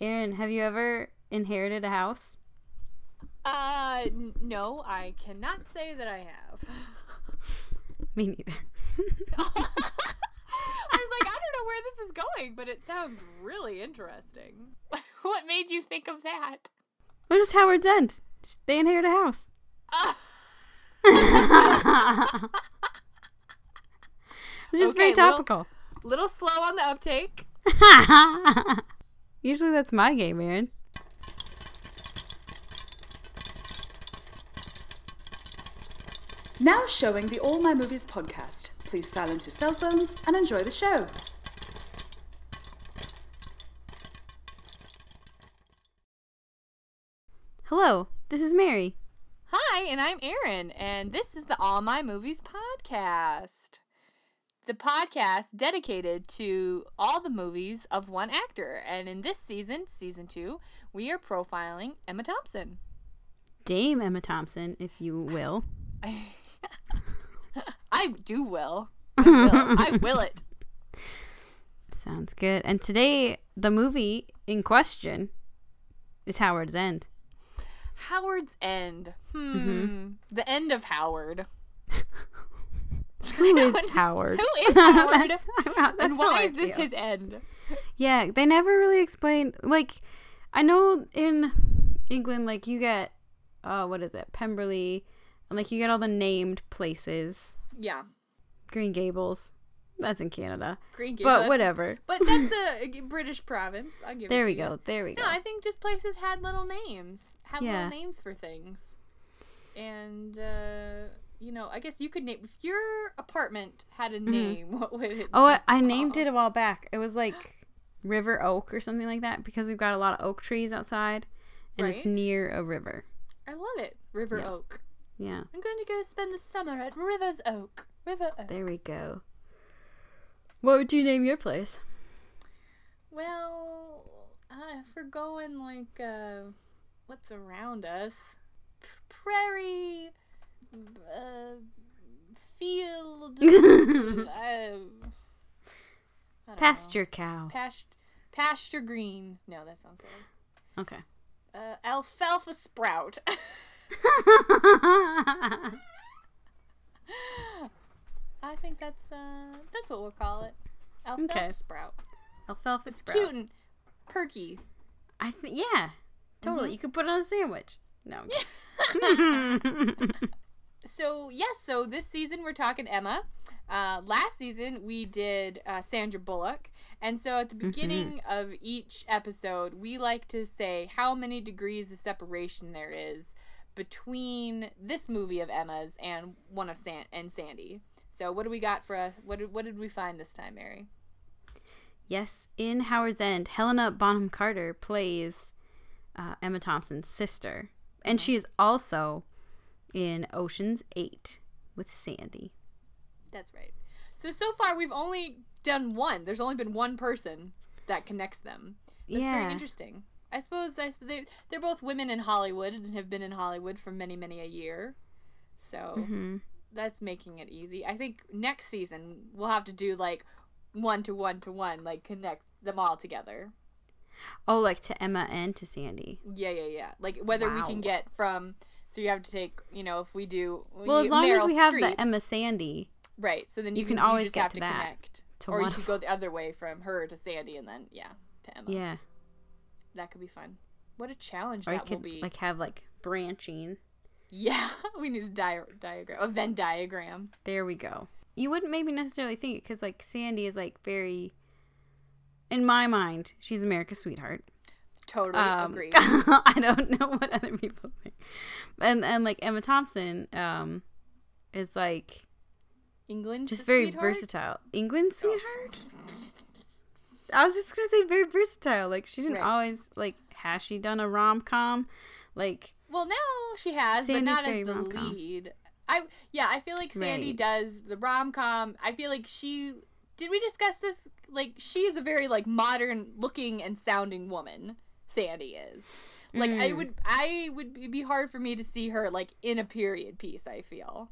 Aaron, have you ever inherited a house? Uh, n- no, I cannot say that I have. Me neither. I was like, I don't know where this is going, but it sounds really interesting. what made you think of that? Or just Howard's End. They inherit a house. it's just very Okay, little- topical. Little slow on the uptake. Usually that's my game, Aaron. Now showing the All My Movies podcast. Please silence your cell phones and enjoy the show. Hello, this is Mary. Hi, and I'm Erin, and this is the All My Movies podcast. The podcast dedicated to all the movies of one actor. And in this season, season two, we are profiling Emma Thompson. Dame Emma Thompson, if you will. I do will. I will. I will it. Sounds good. And today, the movie in question is Howard's End. Howard's End. Hmm. The end of Howard. Who is Howard? Who is Howard? That's how- that's and why is this his end? Yeah, they never really explain. Like, I know in England, like you get, uh, what is it, Pemberley, and like you get all the named places. Yeah. Green Gables, that's in Canada, Green Gables. but whatever. But that's a British province. I'll give it There we you. go. There we go. No, I think just places had little names. Have Yeah. little names for things. And uh you know, I guess you could name if your apartment had a name, what would it Mm-hmm. Oh, I, I named it a while back. It was like River Oak or something like that because we've got a lot of oak trees outside, and it's near a river. I love it. River Yeah. Oak. Yeah, I'm going to go spend the summer at Rivers Oak. River Oak. there we go. What would you name your place? Well, uh, if we're going like uh, what's around us, P- prairie, uh, field, uh, I Pasture cow. Past- pasture green. No, that sounds silly. Okay. Uh, alfalfa sprout. I think that's uh, that's what we'll call it. Alfalfa Okay. sprout. Alfalfa sprout. It's sprout. cute and perky. I think yeah, totally. Mm-hmm. You could put it on a sandwich. No. So yes, so this season we're talking Emma. Uh, last season we did uh, Sandra Bullock, and so at the beginning of each episode, we like to say how many degrees of separation there is between this movie of Emma's and one of San- and Sandy. So what do we got for us? What did, what did we find this time, Mary? yes, in Howard's End, Helena Bonham Carter plays uh, Emma Thompson's sister, and she is also in Ocean's Eight with Sandy. That's right. So so far we've only done one. There's only been one person that connects them. That's Yeah. very interesting. I suppose I, they they're both women in Hollywood and have been in Hollywood for many many a year. So Mm-hmm. that's making it easy. I think next season we'll have to do like one to one to one, like connect them all together. Oh, like to Emma and to Sandy. Yeah, yeah, yeah. Like whether we can get from. So you have to take, you know, if we do. Well, as you- long as Meryl we have Streep, the Emma Sandy, Right. So then You you, can can, always you get have to to, that, connect, to or you could go the other way from her to Sandy, and then yeah, to Emma. yeah. That could be fun. What a challenge Or that will could be. like have like branching. yeah, we need a di- diagram, a Venn diagram. There we go. You wouldn't maybe necessarily think it because like Sandy is like very, in my mind, she's America's sweetheart. Totally Um, agree. I don't know what other people think, and and like Emma Thompson, um, is like England, just very versatile. England sweetheart. I was just gonna say very versatile. Like she didn't Right. always like has she done a rom com, like Well, now she has, Sandy's but not as the rom-com. lead. I yeah, I feel like Sandy Right. does the rom com. I feel like she. Did we discuss this? Like she is a very like modern looking and sounding woman. Sandy is. Like I Mm. would, I would it'd be hard for me to see her like in a period piece. I feel.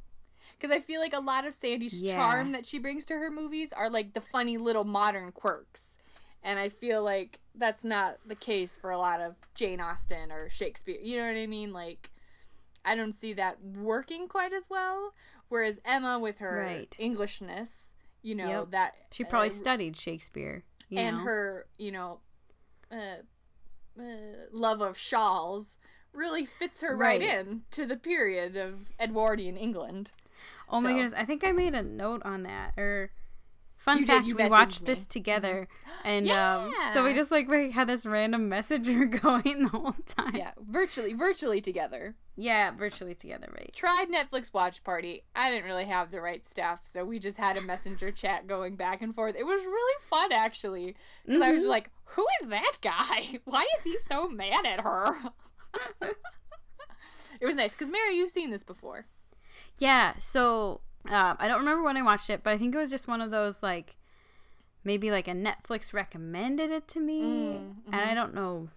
Because I feel like a lot of Sandy's Yeah. charm that she brings to her movies are like the funny little modern quirks. And I feel like that's not the case for a lot of Jane Austen or Shakespeare. You know what I mean? Like, I don't see that working quite as well. Whereas Emma, with her Right. Englishness, you know, Yep. that. She probably uh, studied Shakespeare. You and know? her, you know, uh, uh, love of shawls really fits her right, Right. in to the period of Edwardian England. Oh my goodness, I think I made a note on that. Or fun You did, fact, you we watched me. this together, and um, so we just like we had this random messenger going the whole time. Yeah, virtually, virtually together. Yeah, virtually together, right? Tried Netflix watch party. I didn't really have the right stuff, so we just had a messenger chat going back and forth. It was really fun, actually, because I was Mhm. like, "Who is that guy? Why is he so mad at her?" it was nice because Mary, you've seen this before. Yeah, so uh, I don't remember when I watched it, but I think it was just one of those like maybe like a Netflix recommended it to me, Mm, and I don't know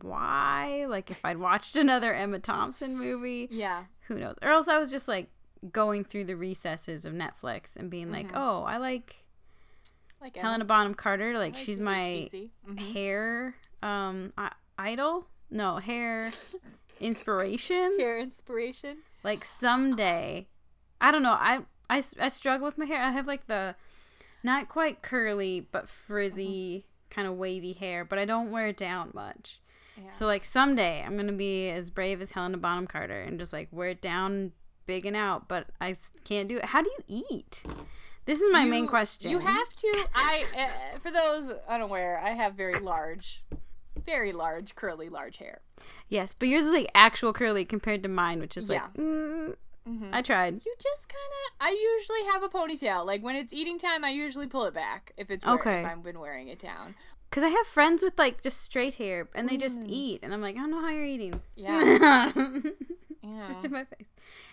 why. Like if I'd watched another Emma Thompson movie, Yeah. who knows? Or else I was just like going through the recesses of Netflix and being like, Mm-hmm. oh, I like Like Helena Bonham Carter. Like, like she's my. Mhm. hair um I- idol. No hair inspiration. hair inspiration. Like someday, I don't know. I, I I struggle with my hair. I have like the not quite curly but frizzy kind of wavy hair, but I don't wear it down much. Yeah. So like someday I'm gonna be as brave as Helena Bonham Carter and just like wear it down big and out. But I can't do it. How do you eat? This is my main question. You have to. I uh, for those unaware, I have very large, very large curly large hair. yes, but yours is like actual curly compared to mine, which is like mm, Mhm. I tried. You just kind of. I usually have a ponytail. Like when it's eating time, I usually pull it back if it's Okay. if I've been wearing it down. Cause I have friends with like just straight hair and they just eat, and I'm like, I don't know how you're eating. Yeah. Yeah. just in my face.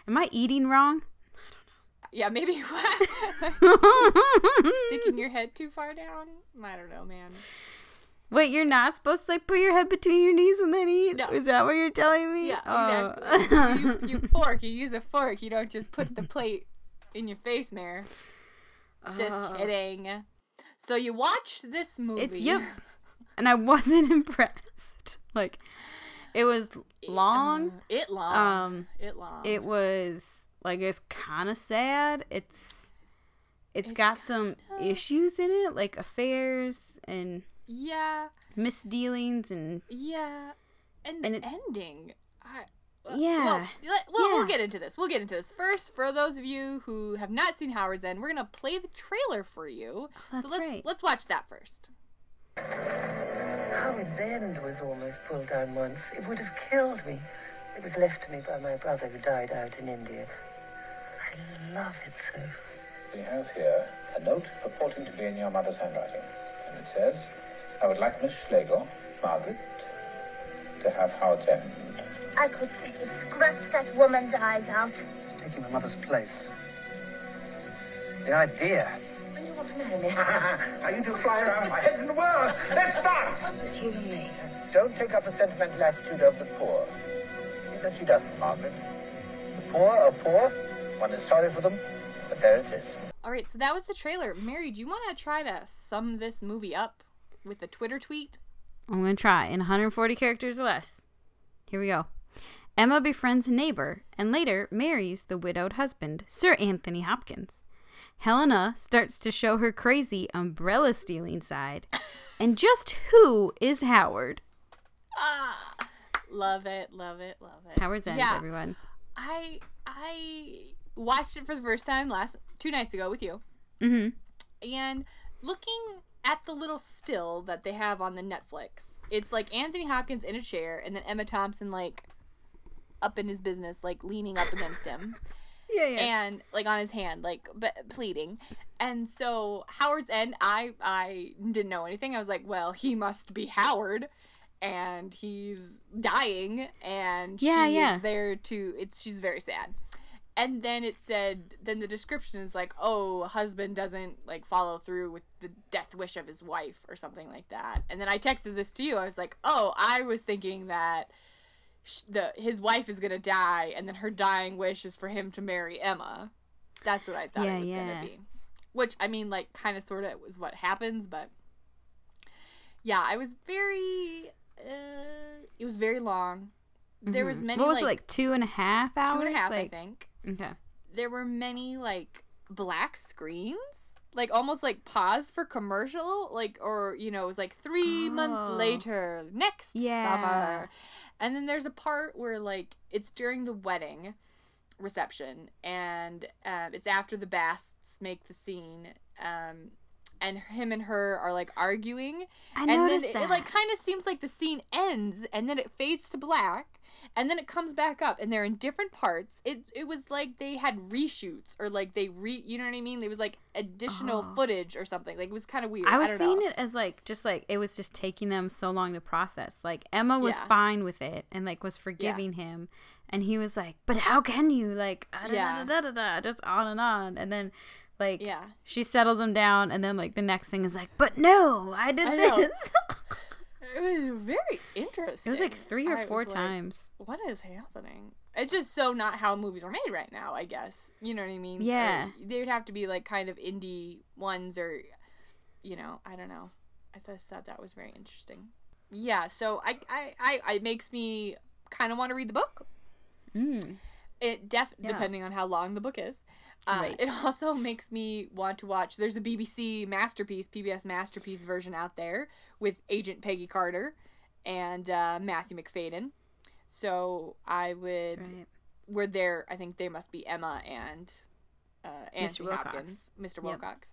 Am I eating wrong? I don't know. Yeah. Maybe what sticking your head too far down. I don't know, man. Wait, you're not supposed to like put your head between your knees and then eat? No. Is that what you're telling me? Yeah, Oh. exactly. you, you fork. You use a fork. You don't just put the plate in your face, Mare. Just Oh. kidding. So you watched this movie. It's yep. and I wasn't impressed. Like it was long. Uh, it long. Um it long. it was like it's kind of sad. It's it's got some issues in it, like affairs and yeah, misdealings and yeah, and, And the it- ending. I, uh, Yeah. Well, let, well, we'll get into this. We'll get into this first. For those of you who have not seen Howard's End, we're gonna play the trailer for you. That's so let's right. let's watch that first. Howard's End was almost pulled down once. It would have killed me. It was left to me by my brother who died out in India. I love it so. We have here a note purporting to be in your mother's handwriting. And it says, I would like Miss Schlegel, Margaret, to have Howard's End. I could see you scratch that woman's eyes out. She's taking my mother's place. The idea. When do you want to marry me? Are you two fly around my heads in the world? Let's start! Just you and me. Don't take up the sentimental attitude of the poor. See that she doesn't, Margaret. The poor are poor. One is sorry for them, but there it is. All right, so that was the trailer. Mary, do you want to try to sum this movie up with a Twitter tweet? I'm gonna try in 140 characters or less. Here we go. Emma befriends a neighbor and later marries the widowed husband, Sir Anthony Hopkins. Helena starts to show her crazy umbrella stealing side. And just who is Howard? Ah, love it, love it, love it. Howard's End, Yeah, everyone. I I watched it for the first time last two nights ago with you, Mm-hmm. and looking at the little still that they have on the Netflix, it's like Anthony Hopkins in a chair, and then Emma Thompson like up in his business, like leaning up against him. Yeah, yeah. and like on his hand, like b- pleading. And so Howard's End, I I didn't know anything. I was like, well, he must be Howard, and he's dying, and Yeah, she yeah. there to. It's she's very sad. And then it said, then the description is like, oh, husband doesn't like follow through with the death wish of his wife or something like that. And then I texted this to you. I was like, oh, I was thinking that sh- the his wife is gonna die, and then her dying wish is for him to marry Emma. That's what I thought Yeah, it was yeah. gonna be. Which I mean, like, kind of, sort of, was what happens, but yeah, I was very. Uh, it was very long. There was many. Mm-hmm. what was like, it like two and a half hours? two and a half, I think. Okay. There were many like black screens, like almost like pause for commercial, like or you know it was like three months Oh. later, next Yeah. summer, and then there's a part where like it's during the wedding reception, and uh, it's after the Basts make the scene. Um, and him and her are like arguing, I and then it, it like kind of seems like the scene ends and then it fades to black and then it comes back up and they're in different parts it it was like they had reshoots or like they re you know what i mean it was like additional Oh. footage or something like it was kind of weird I was don't seeing know. it as like just like it was just taking them so long to process. Like Emma was Yeah. fine with it and like was forgiving him, and he was like, "But how can you?" Like, ah, Yeah. da, da, da, da, just on and on, and then like yeah she settles him down, and then like the next thing is like, "But no, I did I this." it was very interesting. It was like three or I four was like, times. what is happening? It's just so not how movies are made right now i guess. You know what i mean? Or Yeah. they would have to be like kind of indie ones or you know i don't know. I just thought that was very interesting. Yeah so i i, I, I it makes me kind of want to read the book. Mm. it def Yeah. depending on how long the book is uh, Right. It also makes me want to watch. There's a BBC masterpiece, PBS masterpiece version out there with Agent Peggy Carter and uh, Matthew Macfadyen. So I would. That's right. We're there. I think they must be Emma and uh, Anthony Wilcox. Hopkins, Mr. Yep. Wilcox.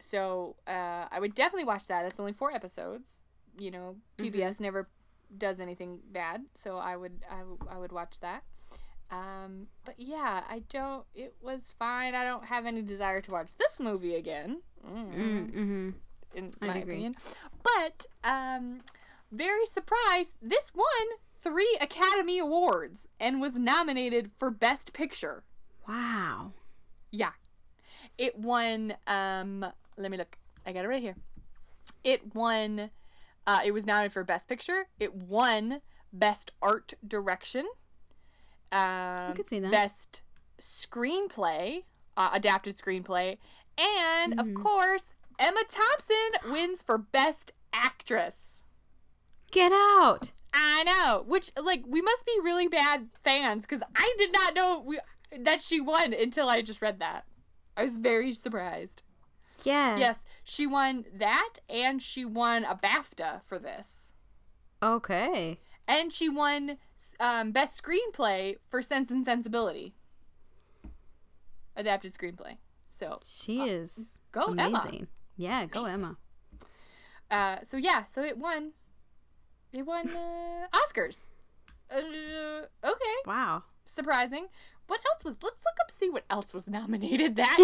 So uh, I would definitely watch that. It's only four episodes. You know, PBS Mm-hmm. never does anything bad, so I would I, w- I would watch that. Um, but yeah, I don't. It was fine. I don't have any desire to watch this movie again. Mm, Mm-hmm. in I'd my agree. opinion. But um, very surprised. This won three Academy Awards and was nominated for Best Picture. Wow. Yeah. It won um let me look. I got it right here. It won uh it was nominated for Best Picture. It won Best Art Direction. Um could see that. Best Screenplay, uh, adapted screenplay, and of course, Emma Thompson wins for Best Actress. Get out. I know, which like we must be really bad fans because I did not know we, that she won until I just read that. I was very surprised. Yeah. Yes, she won that, and she won a BAFTA for this, Okay. and she won um, best screenplay for Sense and Sensibility, adapted screenplay. So, She is go Emma. amazing. Yeah, go Emma. uh, so yeah, so it won. It won uh, Oscars. Uh, okay. Wow. surprising. What else was? Let's look up see what else was nominated that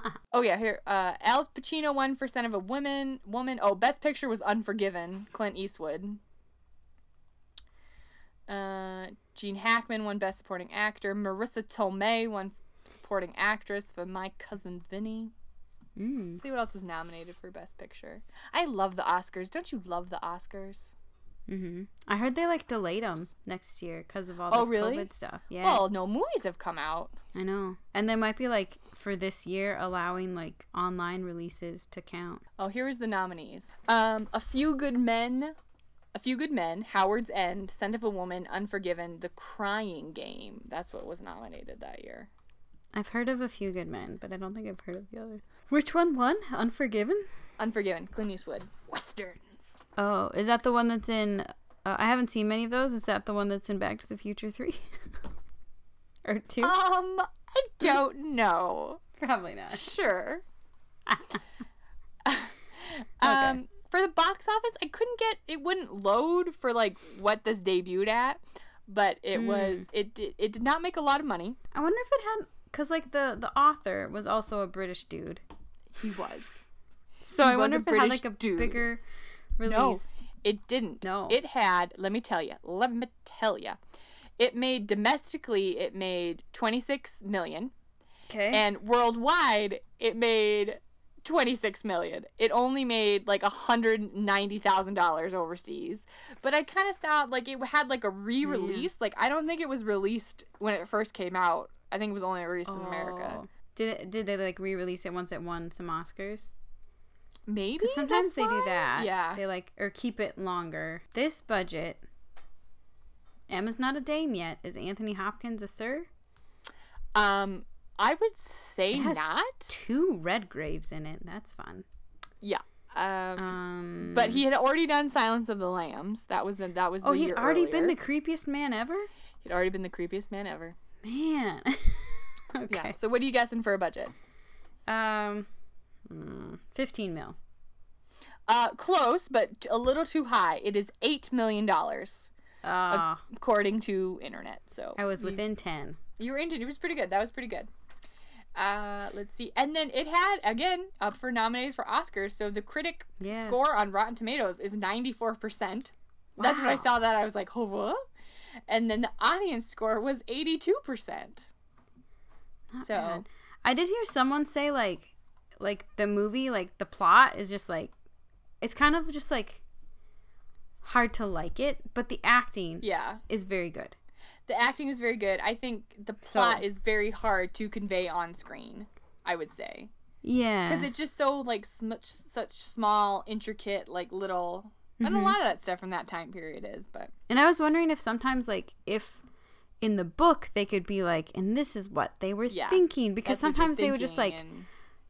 year. oh yeah, here. Uh, Al Pacino won for Son of a Woman. Woman. Oh, Best Picture was Unforgiven. Clint Eastwood. Uh, Gene Hackman won Best Supporting Actor. Marisa Tomei won Supporting Actress for My Cousin Vinny. mm. See what else was nominated for Best Picture. I love the Oscars. Don't you love the Oscars? Mm-hmm. I heard they like delayed them next year because of all Oh, really? COVID stuff. Yeah, Well, no movies have come out. I know. And they might be like for this year allowing like online releases to count. Oh, here is the nominees. Um, A Few Good Men, A Few Good Men, Howard's End, Scent of a Woman, Unforgiven, The Crying Game. That's what was nominated that year. I've heard of a few good men, but I don't think I've heard of the other. Which one won? Unforgiven? Unforgiven, Clint Eastwood. Westerns. Oh, is that the one that's in? Uh, I haven't seen many of those. Is that the one that's in Back to the Future three or two? Um, I don't know. Probably not. Sure. Um, for the box office, I couldn't get it wouldn't load for like what this debuted at, but it hmm. was it did, it did not make a lot of money. I wonder if it had because like the the author was also a British dude. He was. So He I was wonder if it had like a dude. bigger release. No, it didn't. No. It had, let me tell you, let me tell you. It made domestically, it made 26 million. Okay. And worldwide, it made 26 million. It only made like $190,000 overseas. But I kind of thought like it had like a re release. Like, I don't think it was released when it first came out. I think it was only released in America. Oh. Did it, did they like re-release it once it won some Oscars? Maybe. sometimes they do that. Yeah. They like or keep it longer. This budget. Emma's not a dame yet. Is Anthony Hopkins a sir? Um, I would say not. Two Redgraves in it. That's fun. Yeah. Um, Um, but he had already done Silence of the Lambs. That was the, that was the oh, he'd already been the creepiest man ever. He'd already been the creepiest man ever. Man. okay. Yeah. So what are you guessing for a budget? Um, mm, fifteen mil. Uh, close, but a little too high. It is eight million dollars Ah, according to internet. So I was you- within ten. You were in. it. was pretty good. That was pretty good. Uh, let's see. And then it had again up for nominated for Oscars. So the critic Yeah. score on Rotten Tomatoes is ninety four percent. That's when I saw that. I was like, oh, what? And then the audience score was eighty two percent. So bad. I did hear someone say like, like the movie, like the plot is just like, it's kind of just like hard to like it, but the acting yeah, is very good. The acting is very good. I think the plot So- is very hard to convey on screen. I would say. Yeah. because it's just so like sm- such small intricate like little and Mm-hmm. a lot of that stuff from that time period is but And I was wondering if sometimes, like, if in the book they could be like, and this is what they were Yeah, thinking, because sometimes they would just like, and-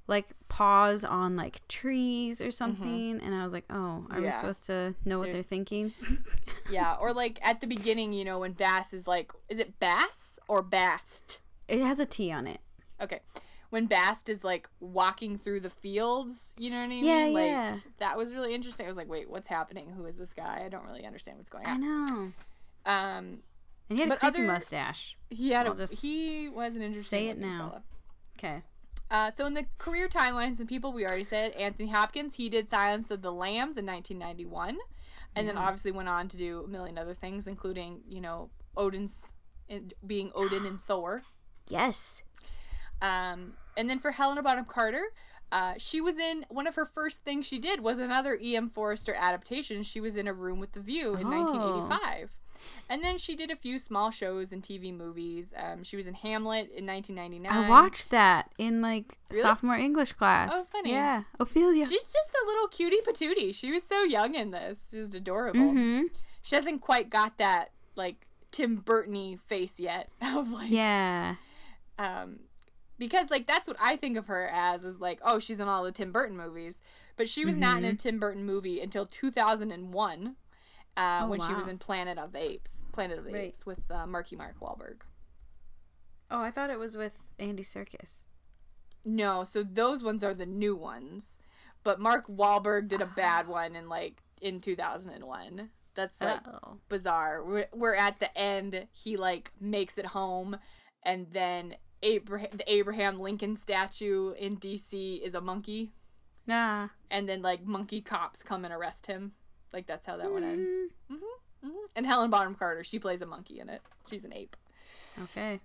like pause on like trees or something, and I was like, oh, are we Mm-hmm. Supposed to know what They're- they're thinking? yeah or like at the beginning you know when bass is like is it bass or bast it has a T on it. okay when bast is like walking through the fields you know what i mean Yeah, like yeah. that was really interesting i was like wait what's happening who is this guy i don't really understand what's going on. I know. um And he had a creepy other- mustache. he had I'll a just he was an interesting say it now. fella. Okay. Uh, so in the career timelines and people we already said Anthony Hopkins he did Silence of the Lambs in 1991 and then obviously went on to do a million other things including you know Odin's in, being Odin and Thor Yes. um, and then for Helena Bonham Carter uh, she was in one of her first things she did was another E.M. Forster adaptation she was in A Room with the View in Oh. 1985 and then she did a few small shows and TV movies um, she was in Hamlet in 1999 I watched that in like Really? sophomore English class. Oh, funny. Yeah. Ophelia. She's just a little cutie patootie. She was so young in this. She's adorable. mm-hmm. She hasn't quite got that like Tim Burton face yet of like Yeah. um because like that's what I think of her as is like oh she's in all the Tim Burton movies, but she was not in Mm-hmm. a Tim Burton movie until 2001. Uh, Oh, when she was in Planet of the Apes, Planet of the Right. Apes with uh, Marky Mark Wahlberg. Oh, I thought it was with Andy Serkis. No, so those ones are the new ones. But Mark Wahlberg did a bad one in like in 2001. That's like oh. bizarre. We're, we're at the end. He like makes it home, and then Abraham, the Abraham Lincoln statue in D.C. is a monkey, Nah. and then like monkey cops come and arrest him. Like that's how that one ends. Mm. hmm And Helen Bonham Carter, she plays a monkey in it. She's an ape. Okay.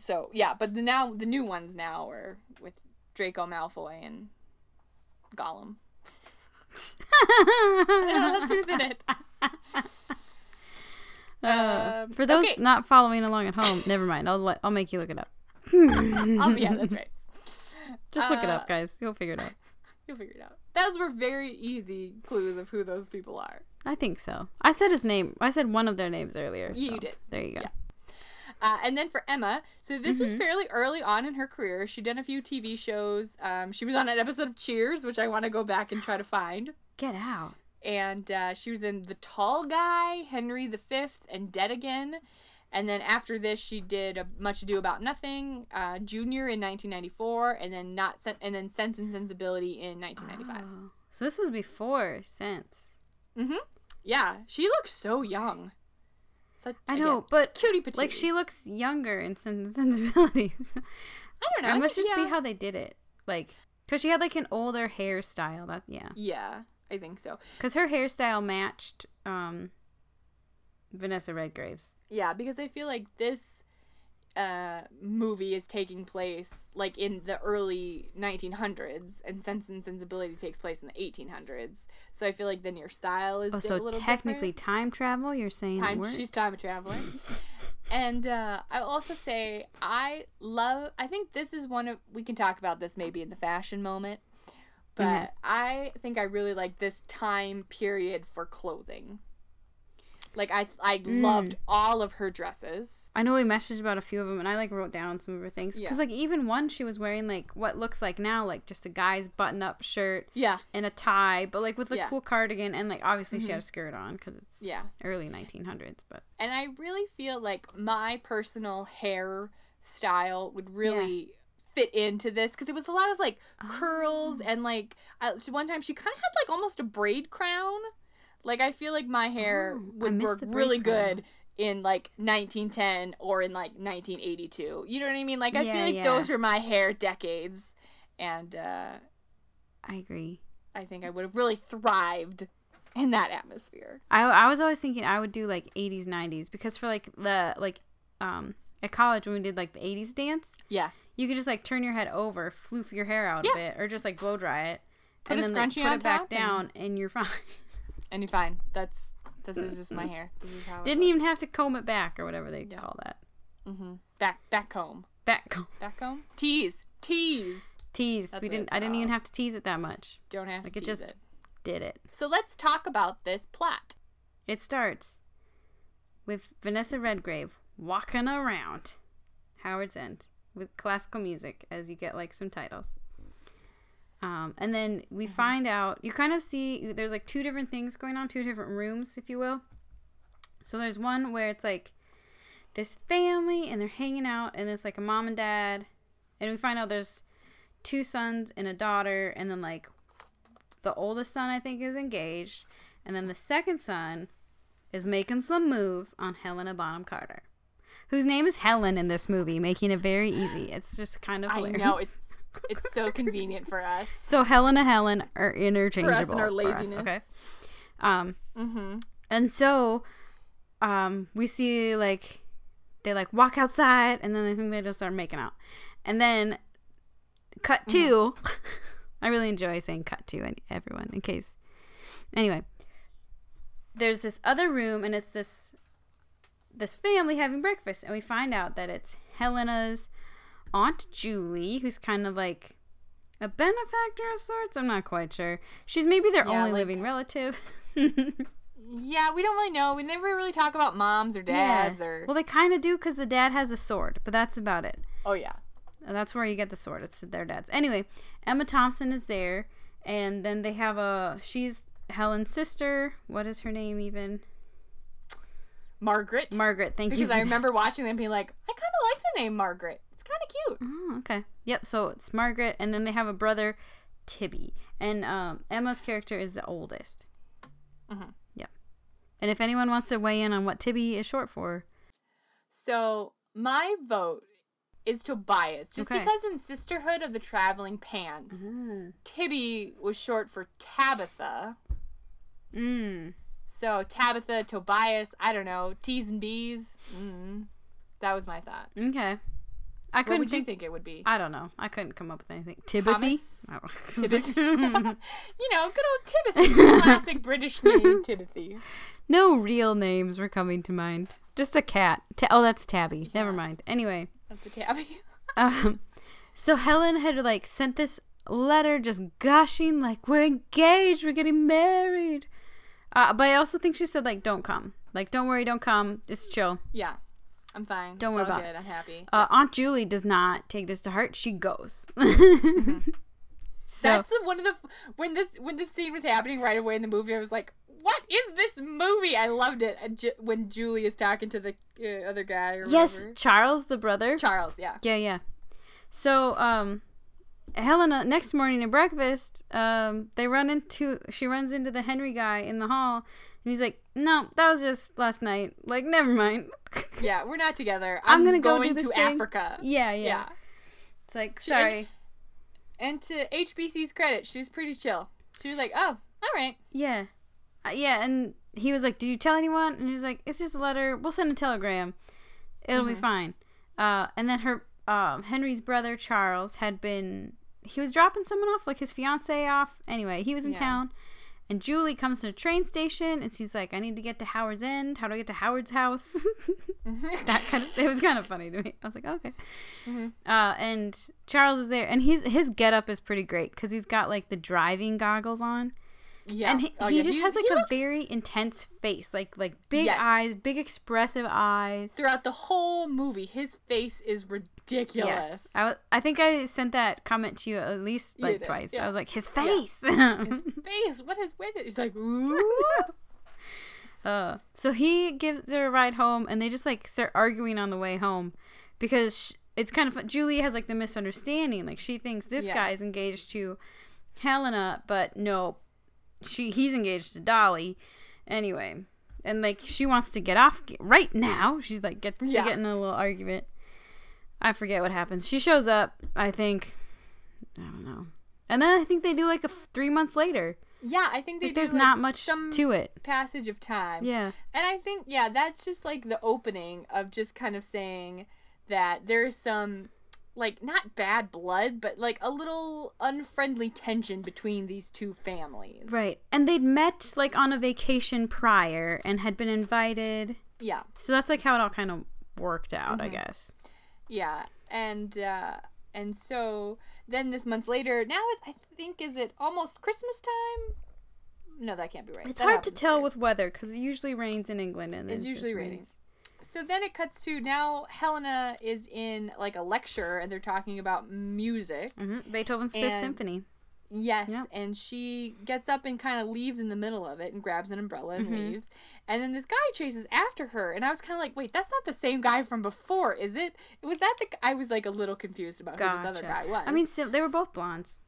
So yeah, but the now the new ones now are with Draco Malfoy and Gollum. I don't know, that's who's in it. Uh, Um, for those okay. not following along at home, never mind. I'll let, I'll make you look it up. Um, yeah, that's right. Just look it Uh, up, guys. You'll figure it out. You'll figure it out. Those were very easy clues of who those people are. I think so. I said his name. I said one of their names earlier. You so did. There you go. Yeah. Uh, and then for Emma, so this Mm-hmm. was fairly early on in her career. She'd done a few TV shows. Um, she was on an episode of Cheers, which I want to go back and try to find. Get out. And uh, she was in The Tall Guy, Henry V, and Dead Again. And then after this, she did a Much Ado About Nothing, uh, Junior in 1994, and then not Sen- and then Sense and Sensibility in 1995. Oh. So this was before Sense. Mm-hmm. Yeah, she looks so young. Such, I again, know, but cutie patootie. like she looks younger in Sense and Sensibilities. I don't know. it I must just yeah. be how they did it. Like, cause she had like an older hairstyle. That yeah. Yeah, I think so. Cause her hairstyle matched um Vanessa Redgrave's. Yeah, because I feel like this uh movie is taking place like in the early 1900s and Sense and Sensibility takes place in the 1800s. So I feel like then your style is Oh, a so little technically different. time travel. You're saying time she's time traveling. and uh I'll also say I love I think this is one of we can talk about this maybe in the fashion moment. But I think I really like this time period for clothing. Like I I loved all of her dresses. I know we messaged about a few of them, and I like wrote down some of her things because Yeah. like even one she was wearing like what looks like now like just a guy's button-up shirt Yeah. and a tie, but like with a Yeah. Mm-hmm. cool cardigan and like obviously she had a skirt on because it's Yeah. early 1900s. But And I really feel like my personal hair style would really fit into this because it was a lot of like curls Oh. and like uh, one time she kind of had like almost a braid crown. Like I feel like my hair Oh, would work really good in like 1910 or in like 1982. You know what I mean? Like I Yeah, feel like yeah. those were my hair decades and uh I agree. I think I would have really thrived in that atmosphere. I I was always thinking I would do like 80s 90s because for like the like um at college when we did like the 80s dance, Yeah. you could just like turn your head over, floof your hair out a Yeah. bit, or just like blow dry it, Put and a then like, put it back and- down, and you're fine. And you're fine. That's this is just my hair. This is how Didn't even have to comb it back or whatever they Yeah. call that. Mm-hmm. back back comb. Back comb. Back comb? Tease. Tease. Tease. That's we didn't. I didn't even have to tease it that much. Don't have to. Like, to it just- it. Did it? So let's talk about this plot. It starts with Vanessa Redgrave walking around Howard's End with classical music as you get like some titles. Um, and then we find out you kind of see there's like two different things going on, two different rooms, if you will. So there's one where it's like this family and they're hanging out, and it's like a mom and dad, and we find out there's two sons and a daughter, and then like the oldest son I think is engaged, and then the second son is making some moves on Helena Bonham Carter, whose name is Helen in this movie, making it very easy. It's just kind of I know it's it's so convenient for us. So Helen and Helen are interchangeable For us and our for us, laziness. okay. Um, Mm-hmm. and so, um, we see like they like walk outside, and then I think they just start making out, and then cut to. I really enjoy saying cut to any- everyone in case. Anyway, there's this other room, and it's this this family having breakfast, and we find out that it's Helena's aunt Julie, who's kind of like a benefactor of sorts. I'm not quite sure. She's maybe their Yeah, only like- living relative. Yeah, we don't really know. We never really talk about moms or dads or. Well, they kind of do because the dad has a sword, but that's about it. oh yeah. And That's where you get the sword. It's their dad's. Anyway, Emma Thompson is there, and then they have a. She's Helen's sister. What is her name even? Margaret. Margaret. Thank you. because I remember watching them being like, I kind of like the name Margaret. Kind of cute. Oh, okay. Yep. So it's Margaret, and then they have a brother, Tibby, and um, Emma's character is the oldest. Mhm. Yep. And if anyone wants to weigh in on what Tibby is short for, So my vote is Tobias, just Okay. because in Sisterhood of the Traveling Pants, Tibby was short for Tabitha. mm, So Tabitha, Tobias, I don't know, T's and B's. Mm. That was my thought. okay. I What couldn't would you think. think it would be? I don't know. I couldn't come up with anything. Timothy. Timothy. you know, good old Timothy. Classic British name, Timothy. no real names were coming to mind. Just a cat. Ta- oh, that's Tabby. Never mind. Anyway, That's a tabby. um, so Helen had like sent this letter, just gushing like we're engaged, we're getting married. Uh, but I also think she said like don't come, like don't worry, don't come, just chill. yeah. I'm fine. Don't It's worry about good. I'm happy. Uh, Aunt Julie does not take this to heart. She goes. So That's the, one of the when this when this scene was happening right away in the movie. I was like, "What is this movie?" I loved it. When Julie is talking to the uh, other guy or yes, whatever. Charles the brother. Charles. Yeah. Yeah, yeah. So, um, Helena next morning at breakfast, um, they run into she runs into the Henry guy in the hall, and he's like, "No, that was just last night. Like, never mind." Yeah, we're not together. I'm I'm, gonna go going to thing. Africa. yeah, yeah, Yeah. It's like, She- and- sorry. And to HBC's credit, she was pretty chill. She was like, "Oh, all right." Yeah, uh, yeah. And he was like, "Did you tell anyone?" And he was like, "It's just a letter. We'll send a telegram. It'll be fine." Uh, and then her, uh, Henry's brother Charles had been. He was dropping someone off, like his fiance off. Anyway, he was in Yeah. town, And Julie comes to the train station and she's like, I need to get to Howard's End. How do I get to Howard's house? that kind of it was kind of funny to me. I was like, okay. Mm-hmm. Uh, and Charles is there, and he's his getup is pretty great because he's got like the driving goggles on, Yeah. and he, Oh, he yeah, just has like a looks- very intense face, like like big Yes. eyes, big expressive eyes. throughout the whole movie, his face is ridiculous. Yes, I, I think I sent that comment to you at least like twice. yeah. I was like, his face. His face, what is with it? He's like, ooh. Uh, so he gives her a ride home, and they just like start arguing on the way home because sh- it's kind of fun. Julie has like the misunderstanding. Like she thinks this Yeah. guy is engaged to Helena, but no, she he's engaged to Dolly. Anyway, and like she wants to get off right now. She's like gets Yeah. get in a little argument. I forget what happens. She shows up. I think I don't know, and then I think they do like a f- three months later. Yeah, I think they Like, do, there's like, not much to it. passage of time. Yeah. And I think, yeah, that's just like the opening of just kind of saying that there's some, like, not bad blood, but like a little unfriendly tension between these two families. Right. And they'd met like on a vacation prior and had been invited. Yeah. So that's like how it all kind of worked out, Mm-hmm. I guess. Yeah. And, uh, and so then this months later, now it's, I think, is it almost Christmas time? No, that can't be right. It's That hard to tell later. with weather because it usually rains in England and then It's it usually raining. So then it cuts to now Helena is in like a lecture and they're talking about music. Mhm. Beethoven's Fifth Symphony. Yes, Yep. and she gets up and kind of leaves in the middle of it and grabs an umbrella and Mm-hmm. leaves. And then this guy chases after her, and I was kind of like, "Wait, that's not the same guy from before, is it? Was that the?" I was like a little confused about who this other guy was. I mean, sim- they were both blondes.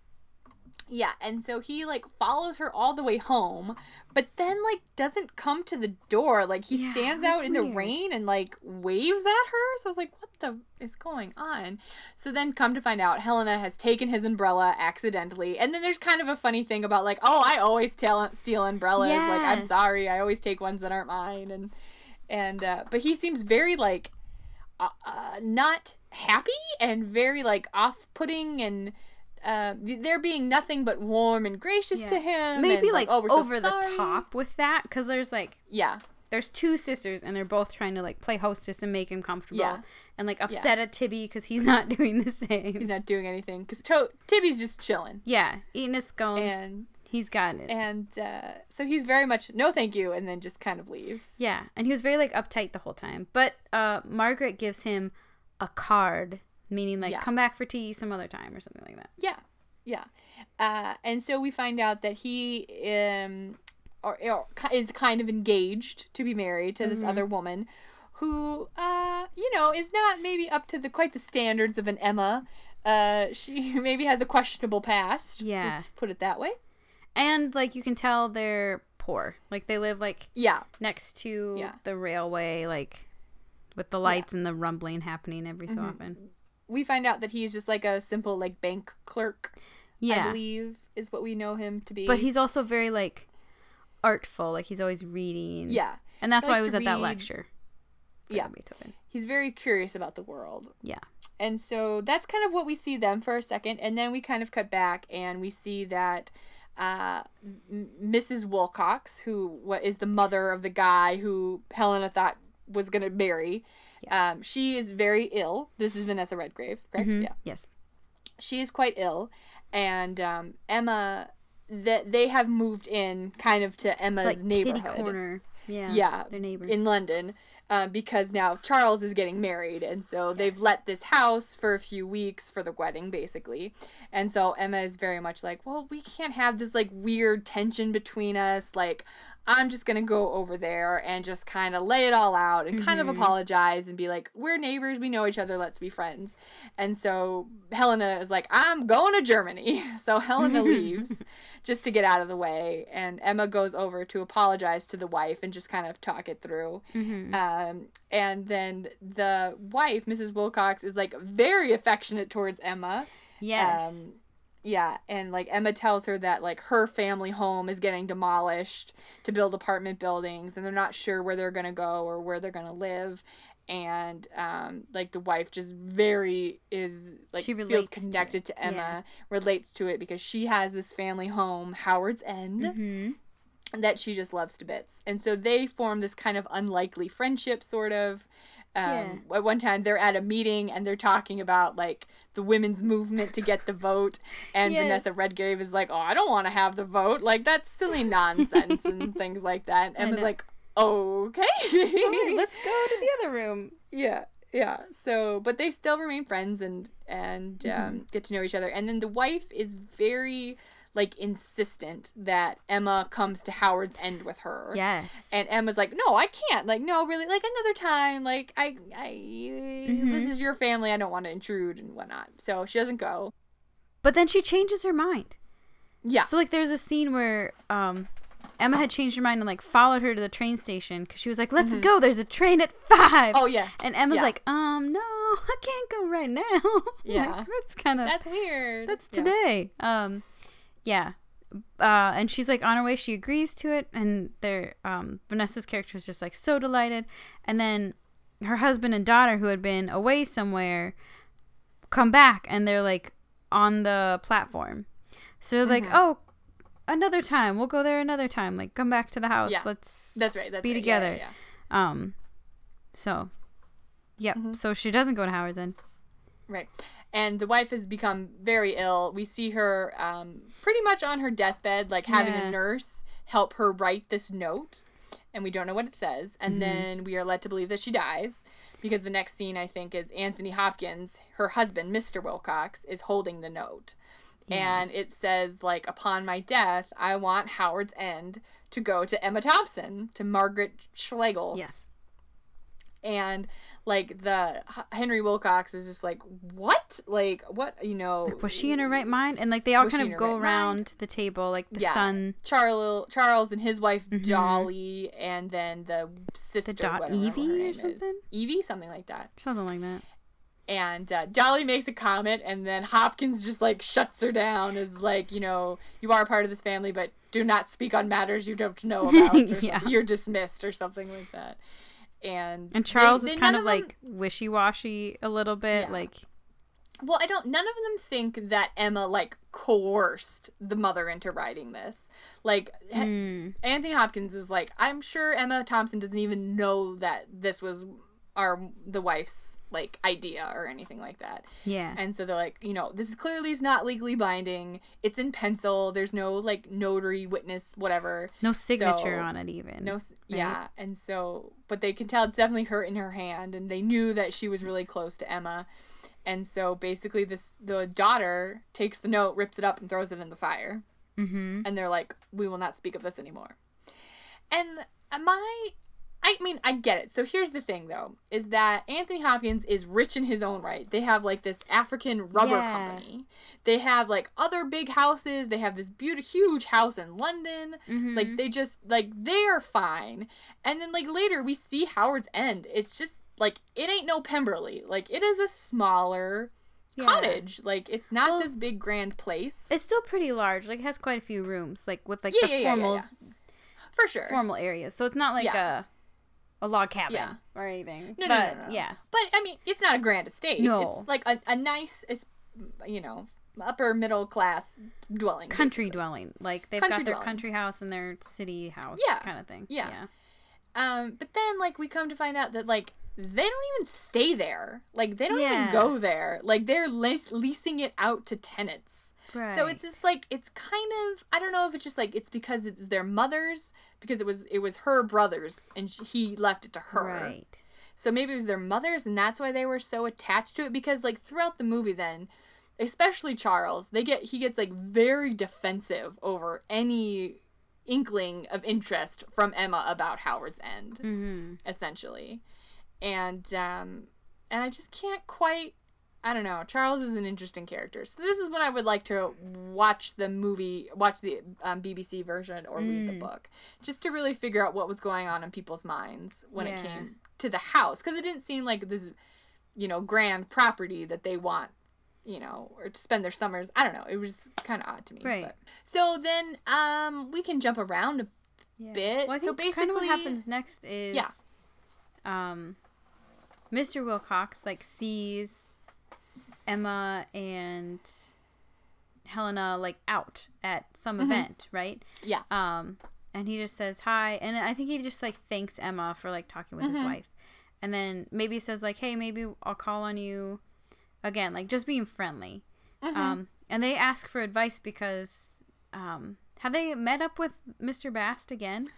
Yeah, and so he like follows her all the way home, but then like doesn't come to the door. Like he Yeah, stands out in the rain and like waves at her. So I was like, what the is going on? So then come to find out Helena has taken his umbrella accidentally. And then there's kind of a funny thing about like, oh, I always tell steal umbrellas. Like I'm sorry, I always take ones that aren't mine and and uh but he seems very like uh, uh, not happy and very like off-putting and uh, they're being nothing but warm and gracious to him. Maybe and, like, oh, we're so over the top with that because there's like Yeah, there's two sisters and they're both trying to like play hostess and make him comfortable Yeah. and like upset at Tibby because he's not doing the same. he's not doing anything because to- Tibby's just chilling, yeah, eating his scones. and he's got it. and uh, so he's very much no thank you, and then just kind of leaves. Yeah, and he was very like uptight the whole time. But uh Margaret gives him a card, meaning like Yeah. come back for tea some other time or something like that. Yeah, yeah, uh, and so we find out that he um or, or is kind of engaged to be married to Mm-hmm. this other woman, who uh you know is not maybe up to the quite the standards of an Emma. Uh, she maybe has a questionable past. Yeah. let's put it that way. And like you can tell they're poor. Like they live like Yeah, next to Yeah. the railway, like with the lights and the rumbling happening every so Mm-hmm. often. We find out that he's just like a simple like bank clerk. Yeah. I believe is what we know him to be. But he's also very like artful. Like he's always reading. yeah, And that's He why I was to at that lecture. Yeah. Beethoven. he's very curious about the world. Yeah. And so that's kind of what we see them for a second, and then we kind of cut back and we see that uh, M- Mrs. Wilcox, who what is the mother of the guy who Helena thought was gonna marry, um, she is very ill. This is Vanessa Redgrave, correct? Yeah, Yes. she is quite ill, and um, Emma. That they have moved in kind of to Emma's Like neighborhood. corner. Yeah. Yeah, Their neighbors. in London, uh, because now Charles is getting married, and so they've let this house for a few weeks for the wedding, basically. And so Emma is very much like, well, we can't have this like weird tension between us. Like, I'm just gonna go over there and just kind of lay it all out and kind of apologize and be like, we're neighbors, we know each other, let's be friends. And so Helena is like, I'm going to Germany. So Helena leaves just to get out of the way, and Emma goes over to apologize to the wife and just kind of talk it through. Um, and then the wife, Mrs. Wilcox, is like very affectionate towards Emma. yes. Um, yeah, and like Emma tells her that like her family home is getting demolished to build apartment buildings, and they're not sure where they're gonna go or where they're gonna live. And um, like the wife just very is like She feels relates to connected to, Emma, yeah. relates to it because she has this family home, Howard's End, mm-hmm. That she just loves to bits. And so they form this kind of unlikely friendship, sort of. Um, At one time, they're at a meeting and they're talking about like the women's movement to get the vote, and Yes. Vanessa Redgrave is like, "Oh, I don't want to have the vote. Like that's silly nonsense and things like that." And was like, "Okay, Alright, let's go to the other room. yeah, yeah. So, but they still remain friends and and um, Mm-hmm. get to know each other. And then the wife is very like insistent that Emma comes to Howard's End with her. Yes. And Emma's like, no, I can't. Like, no, really, like another time. Like, I, I, Mm-hmm. this is your family. I don't want to intrude and whatnot. So she doesn't go. But then she changes her mind. Yeah. So like there's a scene where um Emma had changed her mind and like followed her to the train station because she was like, "Let's go! There's a train at 5. Mm-hmm. Oh, yeah. And Emma's Yeah. like, "Um, no, I can't go right now." Yeah. Like, that's kind of That's weird. that's Yeah. today. Um, yeah. Uh, and she's like on her way. She agrees to it, and they're um Vanessa's character is just like so delighted. And then her husband and daughter, who had been away somewhere, come back, and they're like on the platform. So they're like, Mm-hmm. oh, another time. We'll go there another time. Like, come back to the house. Yeah. Let's That's right. That's be right. Together. yeah, yeah. Um, so, yep. Mm-hmm. So she doesn't go to Howard's End. Right. And the wife has become very ill. We see her um, pretty much on her deathbed, like having Yeah. a nurse help her write this note. And we don't know what it says. And Mm-hmm. then we are led to believe that she dies because the next scene, I think, is Anthony Hopkins, her husband, Mr. Wilcox, is holding the note. And it says, like, upon my death, I want Howard's End to go to Emma Thompson, to Margaret Schlegel Yes. And like the Henry Wilcox is just like what like what you know Was she in her right mind? And like they all kind of go right around mind? the table, like the yeah son, Charles Charles and his wife Mm-hmm. Dolly and then the sister whatever her Evie or name is. something? Evie something like that something like that. and uh, Dolly makes a comment and then Hopkins just like shuts her down is like you know you are part of this family but do not speak on matters you don't know about or something. Yeah. you're dismissed or something like that and And Charles they- is kind none of them- like wishy washy a little bit, Yeah. like Well, I don't. None of them think that Emma like coerced the mother into writing this. Like Hmm. Anthony Hopkins is like, I'm sure Emma Thompson doesn't even know that this was our the wife's like idea or anything like that. yeah, And so they're like, you know, this is clearly is not legally binding. It's in pencil. There's no like notary witness whatever. no signature so- on it even. No, s yeah, and so, but they can tell it's definitely her in her hand, and they knew that she was really close to Emma, and so basically, this the daughter takes the note, rips it up, and throws it in the fire, mm-hmm. and they're like, "We will not speak of this anymore." And my, I mean, I get it. So here's the thing, though, is that Anthony Hopkins is rich in his own right. They have like this African rubber Yeah. company. They have like other big houses. They have this beautiful, huge house in London. Like mm-hmm. they just like they're fine. And then like later we see Howard's End. It's just like it ain't no Pemberley. Like it is a smaller Yeah. cottage. Like it's not Well- this big grand place. It's still pretty large. Like it has quite a few rooms, like with like Yeah, the yeah, formal. For sure. formal areas. So it's not like a a log cabin Yeah. or anything. No, no, no, no, no. Yeah. But I mean, it's not a grand estate. No. It's like a, a nice, you know, upper middle class dwelling. Country basically. dwelling. Like they've Country got their dwelling. country house and their city house Yeah. kind of thing. Yeah. Yeah. Um, but then like we come to find out that like they don't even stay there. Like they don't Yeah. even go there. Like they're leas- leasing it out to tenants. Right. So it's just like it's kind of I don't know if it's just like it's because it's their mother's because it was it was her brother's and sh he left it to her. right. So maybe it was their mothers, and that's why they were so attached to it. Because like throughout the movie, then, especially Charles, they get he gets like very defensive over any inkling of interest from Emma about Howard's End, Mm-hmm. essentially, and um, and I just can't quite. I don't know. Charles is an interesting character. So this is when I would like to watch the movie, watch the um, BBC version, or read Mm. the book, just to really figure out what was going on in people's minds when it came to the house, because it didn't seem like this, you know, grand property that they want, you know, or to spend their summers. I don't know. It was kind of odd to me. Right. But. So then, um, we can jump around a Yeah. bit. Well, so of what happens next is, Yeah. um, Mr. Wilcox like sees Emma and Helena like out at some Mm-hmm. event, right? Yeah. Um, and he just says hi, and I think he just like thanks Emma for like talking with Mm-hmm. his wife, and then maybe says like, hey, maybe I'll call on you again, like just being friendly. Mm-hmm. Um, and they ask for advice because um, have they met up with Mr. Bast again?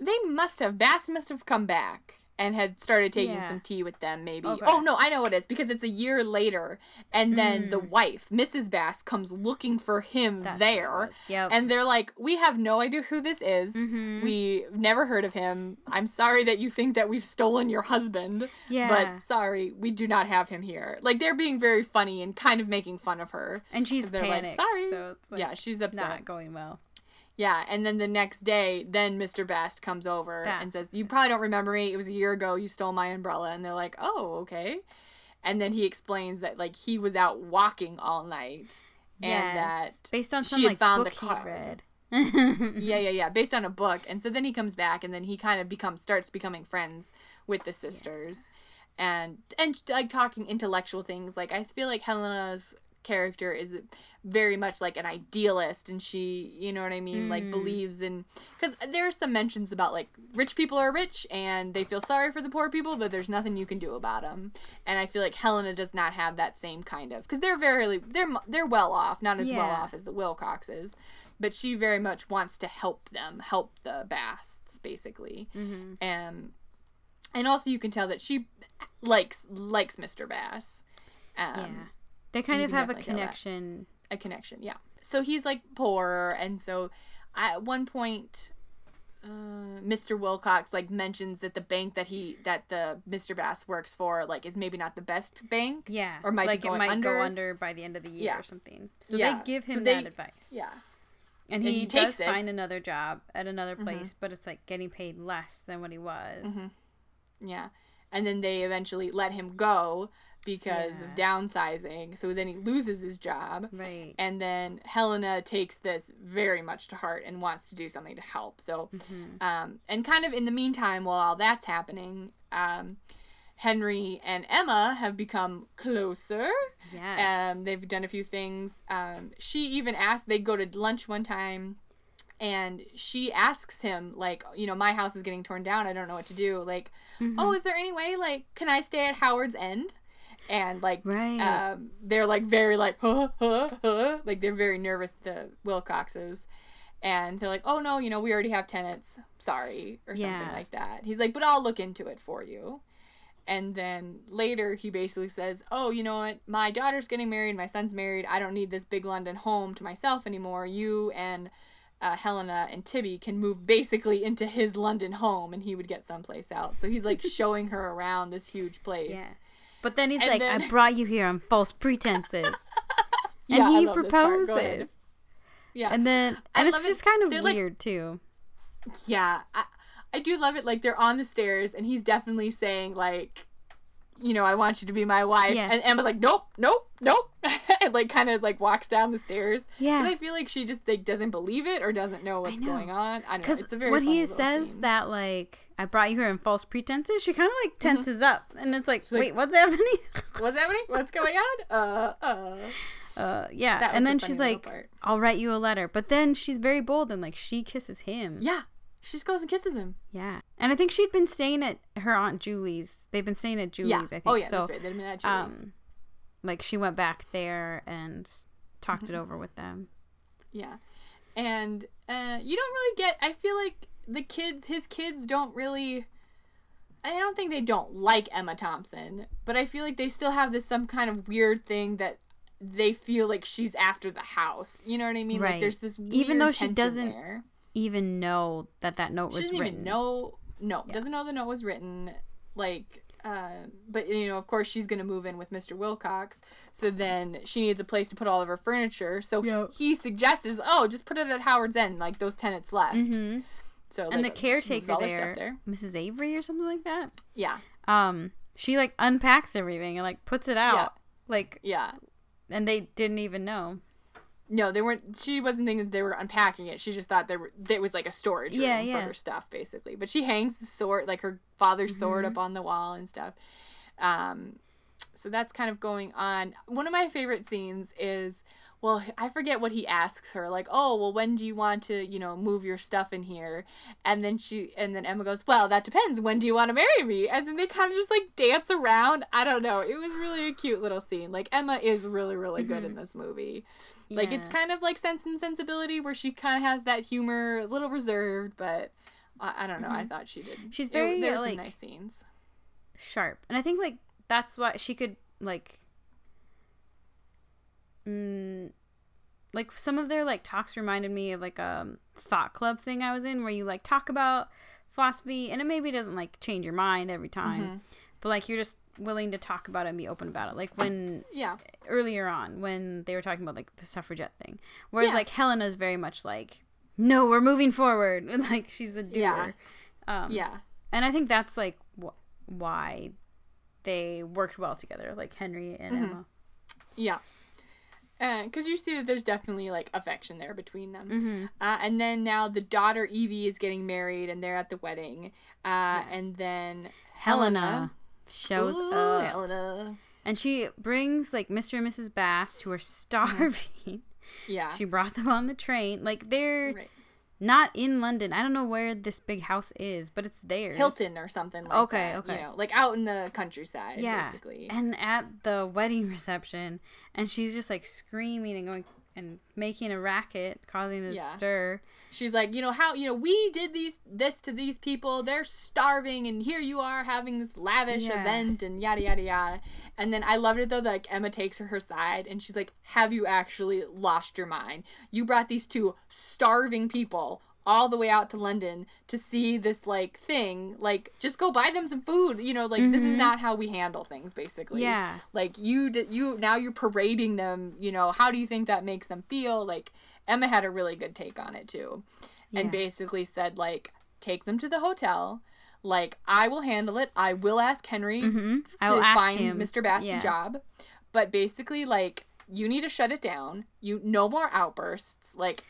They must have. Bast must have come back and had started taking Yeah. some tea with them, maybe. Oh, no, I know what it is because it's a year later. And then the Mm. wife, Mrs. Bast, comes looking for him That's there. Yep. And they're like, We have no idea who this is. Mhm. We never heard of him. I'm sorry that you think that we've stolen your husband. Yeah. But sorry, we do not have him here. Like, they're being very funny and kind of making fun of her. And she's They're like, "Sorry." so like yeah, she's upset. not going well. Yeah, and then the next day, then Mr. Best comes over and says, "You probably don't remember me. It was a year ago. You stole my umbrella." And they're like, "Oh, okay." And then he explains that like he was out walking all night, and Yes. that based on she some like found book the he read. yeah, yeah, yeah, based on a book. And so then he comes back, and then he kind of becomes starts becoming friends with the sisters, and and like talking intellectual things. Like I feel like Helena's character is very much like an idealist and she you know what i mean like mm. believes in because there are some mentions about like rich people are rich and they feel sorry for the poor people but there's nothing you can do about them and i feel like helena does not have that same kind of because they're very they're they're well off not as well off as the wilcoxes but she very much wants to help them help the basts basically. And and also you can tell that she likes likes mr bast. Um, yeah, they kind you of have a definitely tell that. connection. a connection yeah so he's like poor and so at one point uh, Mr. Wilcox like mentions that the bank that he that the Mr. Bast works for like is maybe not the best bank. Yeah, Or might be going it might under. go under by the end of the year Yeah. or something. So Yeah. they give So him they- that advice. Yeah. and and he, he does it. Mm-hmm. find another job at another place, but it's like getting paid less than what he was. Yeah. And then they eventually let him go because of downsizing. So then he loses his job. Right. And then Helena takes this very much to heart and wants to do something to help. So, Mm-hmm. um, and kind of in the meantime, while all that's happening, um, Henry and Emma have become closer. Yes. Um, they've done a few things. Um, she even asked, they go to lunch one time and she asks him, like, you know, my house is getting torn down. I don't know what to do. Like, Mm-hmm. oh, is there any way, like, can I stay at Howard's End? And, like, Right. um, they're, like, very, like, huh, huh, huh. Like, they're very nervous, the Wilcoxes. And they're like, oh, no, you know, we already have tenants. Sorry. Or something like that. He's like, but I'll look into it for you. And then later he basically says, "Oh, you know what? My daughter's getting married, my son's married. I don't need this big London home to myself anymore. You and uh, Helena and Tibby can move basically into his London home, and he would get someplace else." So he's like showing her around this huge place. yeah. But then he's And like, then- I brought you here on false pretenses. And I he love this part. Go proposes. Yeah, And then I and it's love it. just kind of They're, like- weird too. yeah, I, I do love it. Like they're on the stairs, and he's definitely saying like. You know, I want you to be my wife. Yeah. And Emma's like, nope, nope, nope. and like kind of like walks down the stairs. Yeah. Because I feel like she just like doesn't believe it or doesn't know what's know. going on. I don't know. It's a very when he says scene. that, like, I brought you here in false pretenses, she kind of like tenses up, and it's like, wait, what's happening? What's happening? What's going on? Uh, uh. uh, yeah. And the then she's like, part. I'll write you a letter. But then she's very bold and like she kisses him. Yeah. She just goes and kisses him. Yeah. And I think she'd been staying at her aunt Julie's. They've been staying at Julie's. Yeah. I think. Oh yeah, so, that's right. They'd been at Julie's. um, like she went back there and talked Mm-hmm. it over with them. Yeah. And uh, you don't really get. I feel like the kids, his kids, don't really. I don't think they don't like Emma Thompson, but I feel like they still have this some kind of weird thing that they feel like she's after the house. You know what I mean? Like Right. there's this weird Even though she doesn't there. Even know that that note She was doesn't written. even know. No, doesn't know the note was written. Like, uh, but you know, of course, she's gonna move in with Mr. Wilcox. So then she needs a place to put all of her furniture. So Yeah. he suggests, oh, just put it at Howard's End, like those tenants left. hmm So And like, the caretaker all their stuff there, there. Mrs. Avery or something like that. Yeah, Um, she like unpacks everything and like puts it out. Yeah. Like, yeah. and they didn't even know. No, they weren't. She wasn't thinking that they were unpacking it. She just thought there were. There was like a storage room Yeah, for her stuff, basically. But she hangs the sword, like her father's sword, Mm-hmm. up on the wall and stuff. Um, so that's kind of going on. One of my favorite scenes is well, I forget what he asks her, like, oh, well, when do you want to, you know, move your stuff in here? And then she, and then Emma goes, well, that depends. When do you want to marry me? And then they kind of just like dance around. I don't know. It was really a cute little scene. Like Emma is really, really good in this movie. Like it's kind of like Sense and Sensibility, where she kind of has that humor, a little reserved, but I, I don't know. I thought she did. She's it- very, There's like- some nice scenes. sharp and i think like that's why she could like mm, like some of their like talks reminded me of like a thought club thing i was in where you like talk about philosophy and it maybe doesn't like change your mind every time Mm-hmm. but like you're just willing to talk about it and be open about it like when Yeah. earlier on when they were talking about like the suffragette thing whereas Yeah. like helena's very much like no we're moving forward and like she's a doer Yeah. um, Yeah. and I think that's like wh- why they worked well together, like Henry and Mm-hmm. Emma. Yeah. Because you see that there's definitely like affection there between them. Mm-hmm. Uh, and then now the daughter Evie is getting married and they're at the wedding. Uh, And then Helena shows Ooh, up, Helena. and she brings like Mr. and Mrs. Bast, who are mm-hmm. starving. Yeah. she brought them on the train. Like they're Right. not in London. I don't know where this big house is, but it's theirs. Hilton or something like Okay, that. okay. You know, like out in the countryside, Yeah. basically. And at the wedding reception, and she's just like screaming and going and making a racket, causing a Yeah. stir. She's like, you know how you know we did these this to these people. They're starving, and here you are having this lavish Yeah. event, and yada yada yada. And then I loved it though. That, like Emma takes her her side, and she's like, "Have you actually lost your mind? You brought these two starving people." All the way out to London to see this like thing like just go buy them some food you know like this is not how we handle things basically Yeah. like you d- you now you're parading them you know how do you think that makes them feel like emma had a really good take on it too and Yeah. basically said like take them to the hotel like i will handle it i will ask henry Mm-hmm. I to ask find him. mr bast Yeah. a job but basically like you need to shut it down you no more outbursts like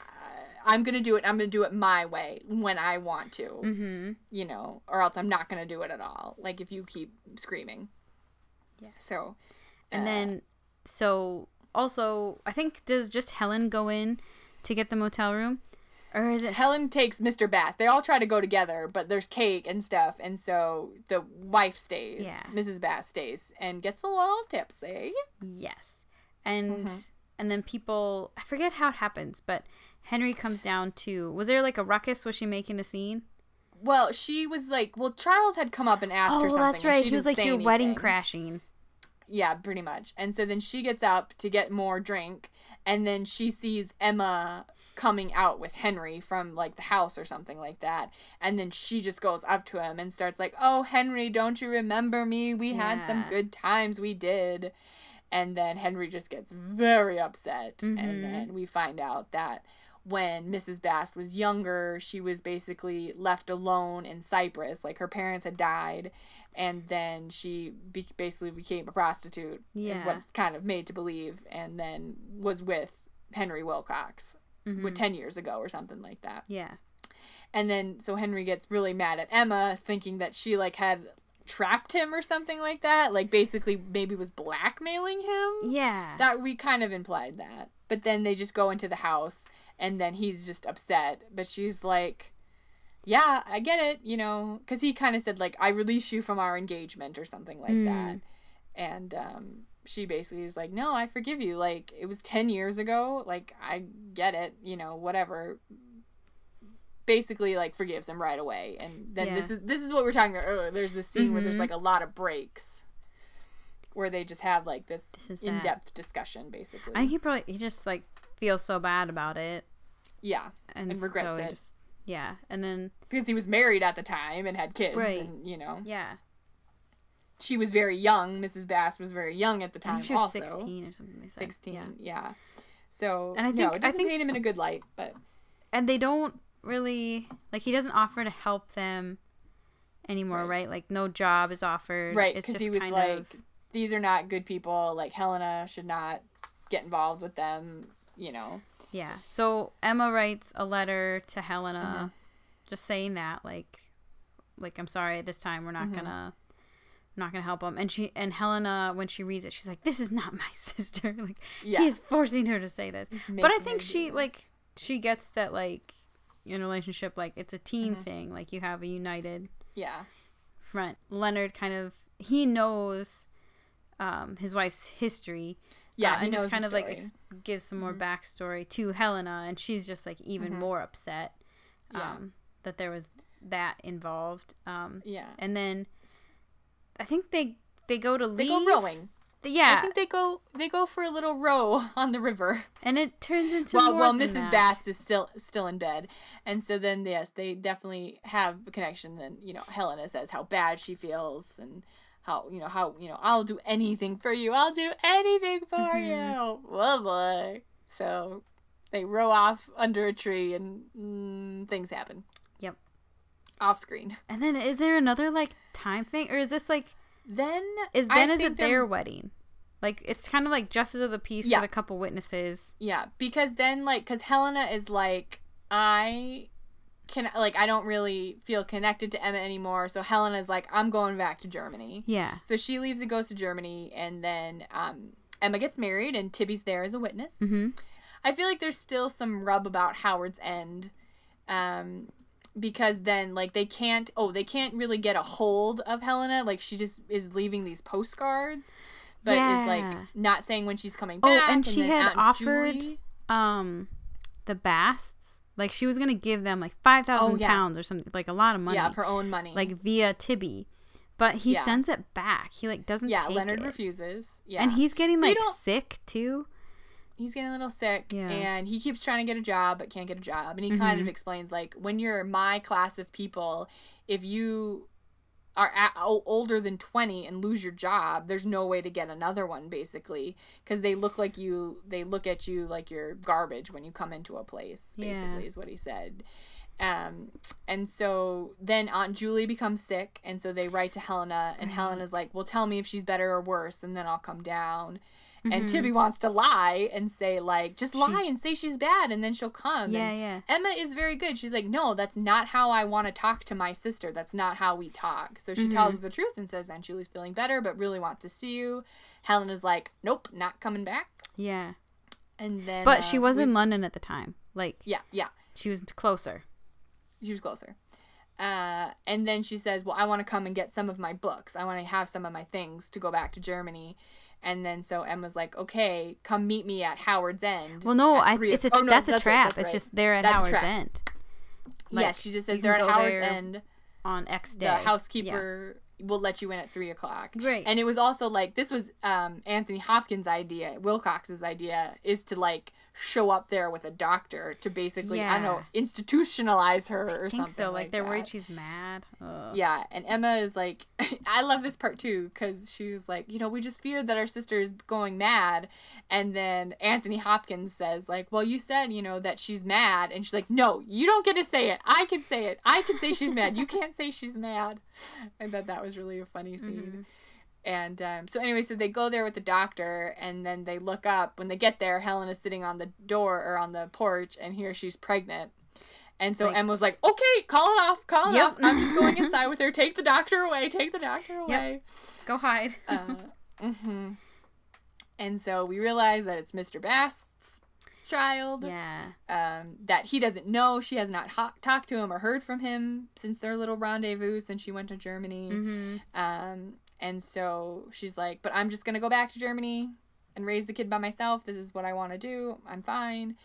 i'm gonna do it i'm gonna do it my way when i want to Mm-hmm. you know, or else I'm not gonna do it at all. Like if you keep screaming. Yeah. So, And uh, then, so also, I think does just Helen go in to get the motel room, or is it? Helen takes Mr. Bast. They all try to go together, but there's cake and stuff, and so the wife stays. Yeah. Mrs. Bast stays and gets a little tipsy. Yes, and Mm-hmm. and then people, I forget how it happens, but Henry comes down to. Was there like a ruckus? Was she making a scene? Well, she was like, well, Charles had come up and asked her something. Oh, that's right. she He was like your wedding crashing. Yeah, pretty much. And so then she gets up to get more drink, and then she sees Emma coming out with Henry from like the house or something like that. And then she just goes up to him and starts like, "Oh, Henry, don't you remember me? We had some good times we did." And then Henry just gets very upset, Mhm. and then we find out that when Mrs. Bast was younger, she was basically left alone in Cyprus. Like her parents had died, and then she be- basically became a prostitute, is Yeah. what's kind of made to believe, and then was with Henry Wilcox Mm-hmm. with 10 years ago or something like that. Yeah. And then so Henry gets really mad at Emma, thinking that she like had trapped him or something like that. Like basically maybe was blackmailing him Yeah. that we kind of implied that but then they just go into the house and then he's just upset. But she's like yeah i get it you know because he kind of said like i release you from our engagement or something like that. And um she basically is like no i forgive you. Like it was 10 years ago. Like i get it you know whatever. Basically like forgives him right away. And then this is this is what we are talking about earlier. There's this scene where there's Mhm. like a lot of breaks where they just have like this, This is in-depth discussion basically. I think he probably he just like feels so bad about it yeah and, And regrets so it. just- yeah, and then because he was married at the time and had kids Right. and you know yeah, she was very young mrs bast was very young at the I time she was also sixteen or something. They said. 16 Yeah. yeah. so And I no think- it I doesn't think- paint him in a good light but and they don't really like he doesn't offer to help them anymore, Right. right? Like no job is offered. right because he was like of these are not good people like helena should not get involved with them you know yeah. So Emma writes a letter to Helena, Mm-hmm. just saying that like, like I'm sorry, this time we're not Mm-hmm. gonna not gonna help him. And she and Helena, when she reads it, she's like, "This is not my sister." like Yeah. he is forcing her to say this. But I think she this. like she gets that like in a relationship like it's a team Mm-hmm. thing. Like you have a united Yeah. front. Leonard kind of he knows um, his wife's history. Yeah, uh, and just kind of like story. Mm-hmm. gives some more backstory to Helena, and she's just like even more upset um, Yeah. that there was that involved. Um, Yeah. and then I think they they go to They go rowing. Yeah, I think they go they go for a little row on the river. and it turns into well, well, Mrs. Bast is still still in bed, and so then yes, they definitely have a connection. Then you know, Helena says how bad she feels and how you know how you know I'll do anything for you. I'll do anything for Mm-hmm. you. Oh boy! So they row off under a tree, and mm, things happen Yep. off screen. And then is there another like time thing, or is this like Then is I then is it their wedding? Like it's kind of like justice of the peace Yeah. with a couple witnesses. Yeah, because then like cuz Helena is like I can like I don't really feel connected to Emma anymore. So Helena's like I'm going back to Germany. Yeah. So she leaves and goes to Germany and then um Emma gets married and Tibby's there as a witness. Mm-hmm. I feel like there's still some rub about Howard's End. Um because then like they can't oh they can't really get a hold of Helena like she just is leaving these postcards but is like not saying when she's coming Oh, back and she then had Aunt offered Julie- um the Basts like she was gonna give them like five thousand Oh, yeah. pounds or something like a lot of money. yeah of her own money like via Tibby, but he Yeah. sends it back. He like doesn't. yeah take Leonard it. refuses yeah and he's getting So like sick too. he's getting a little sick Yeah. and he keeps trying to get a job but can't get a job and he kind Mm-hmm. of explains like when you're my class of people if you are a- o- older than 20 and lose your job there's no way to get another one basically because they look like you they look at you like you're garbage when you come into a place basically Yeah. is what he said. Um and so then aunt julie becomes sick and so they write to helena and helena's like well tell me if she's better or worse and then i'll come down Mm-hmm. and Tibby wants to lie and say like just lie and say she's bad and then she'll come. Yeah, And yeah. Emma is very good. She's like, no, that's not how I want to talk to my sister. That's not how we talk. So she Mm-hmm. tells her the truth and says Aunt Julie's feeling better, but really wants to see you. Helen is like, nope, not coming back. Yeah, And then, but uh, she was we- in London at the time. Like yeah, yeah, she was closer. she was closer. Uh, and then she says, well, I want to come and get some of my books. I want to have some of my things to go back to Germany. And then so Emma's like, okay, come meet me at Howard's End. Well, no, I it's a oh, no, that's a right, trap. that's it's right. just they're at That's Howard's. End yes, she just says they're at Howard's End. on X day. The housekeeper will let you in at three o'clock. Right. And it was also like this was um, Anthony Hopkins' idea, Wilcox's idea, is to like show up there with a doctor to basically I don't know institutionalize her or I think something. so. Like, they're that. worried she's mad. Ugh. Yeah, and Emma is like, I love this part too because she was like, you know, we just feared that our sister is going mad, and then Anthony Hopkins says like, well, you said you know that she's mad, and she's like, no, you don't get to say it. I can say it. I can say she's mad. You can't say she's mad. I thought that was really a funny scene. Mm-hmm. And um, so anyway, so they go there with the doctor, and then they look up. When they get there, Helen is sitting on the door or on the porch, and here she's pregnant. And so Like- Emma's like, "Okay, call it off, call it Yep. off. I'm just going inside with her. Take the doctor away. Take the doctor away." Go hide. Uh, hmm And so we realize that it's Mr. Bast's child. yeah. Um, that he doesn't know. She has not ho- talked to him or heard from him since their little rendezvous since she went to Germany. Mm-hmm. Um, and so she's like, but I'm just going to go back to Germany and raise the kid by myself. This is what I want to do. I'm fine.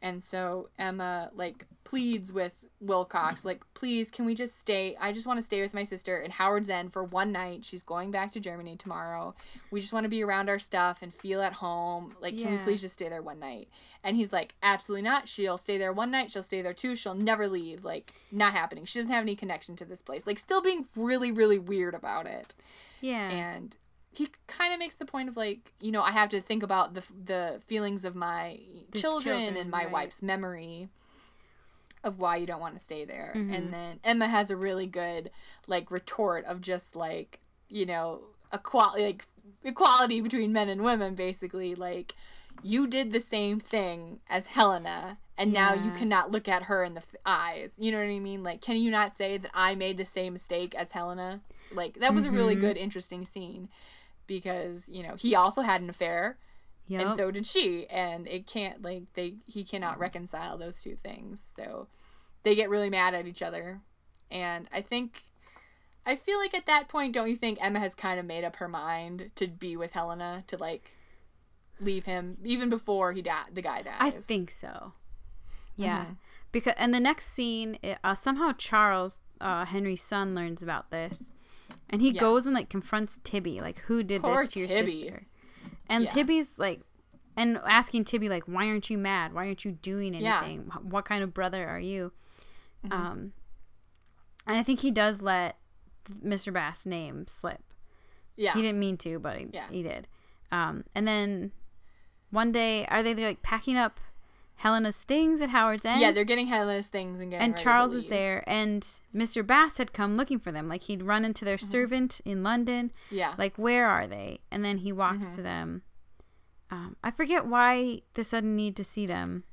And so Emma like pleads with Wilcox, like, please, can we just stay? I just want to stay with my sister in Howard's End for one night. She's going back to Germany tomorrow. We just want to be around our stuff and feel at home. Like, can we please just stay there one night? And he's like, absolutely not. She'll stay there one night. She'll stay there two. She'll never leave. Like, not happening. She doesn't have any connection to this place. Like, still being really, really weird about it Yeah. and he kind of makes the point of like you know i have to think about the the feelings of my children, children, and my right. wife's memory of why you don't want to stay there Mm-hmm. and then emma has a really good like retort of just like you know a equality like equality between men and women basically like you did the same thing as Helena, and now you cannot look at her in the f- eyes. You know what I mean? Like, can you not say that I made the same mistake as Helena? Like, that was a really Mm-hmm. good, interesting scene because you know he also had an affair, Yep. and so did she, and it can't like they he cannot reconcile those two things. So they get really mad at each other, and I think. I feel like at that point, don't you think Emma has kind of made up her mind to be with Helena to like leave him even before he died? The guy dies. I think so. Yeah, Mm-hmm. because and the next scene, uh, somehow Charles, uh, Henry's son, learns about this, and he Yeah. goes and like confronts Tibby, like, "Who did Poor this to your Tibby. sister?" And Yeah. Tibby's like, and asking Tibby like, "Why aren't you mad? Why aren't you doing anything? Wh- What kind of brother are you?" Mm-hmm. Um, and I think he does let Mr. Bast' name slip. Yeah. He didn't mean to, but he, Yeah. he did. Um, and then one day, are they like packing up Helena's things at Howard's End? yeah, they're getting Helena's things and getting. and Charles is there, and Mr. Bast had come looking for them. Like he'd run into their servant in London. Mm-hmm. Yeah. Mm-hmm. Like, where are they? And then he walks to them. Um, I forget why the sudden need to see them.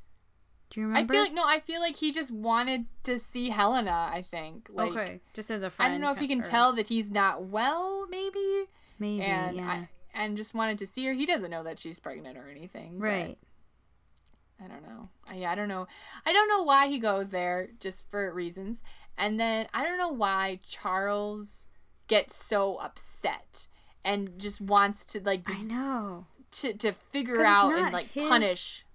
Do you remember? I feel like no. I feel like he just wanted to see Helena. I think. Like, okay, just as a friend. I don't know if he can or tell that he's not well, maybe, Maybe, and yeah. I, and just wanted to see her. He doesn't know that she's pregnant or anything. but right. I don't know. I, I don't know. I don't know why he goes there just for reasons. And then I don't know why Charles gets so upset and just wants to like I know. to, to figure out and like punish.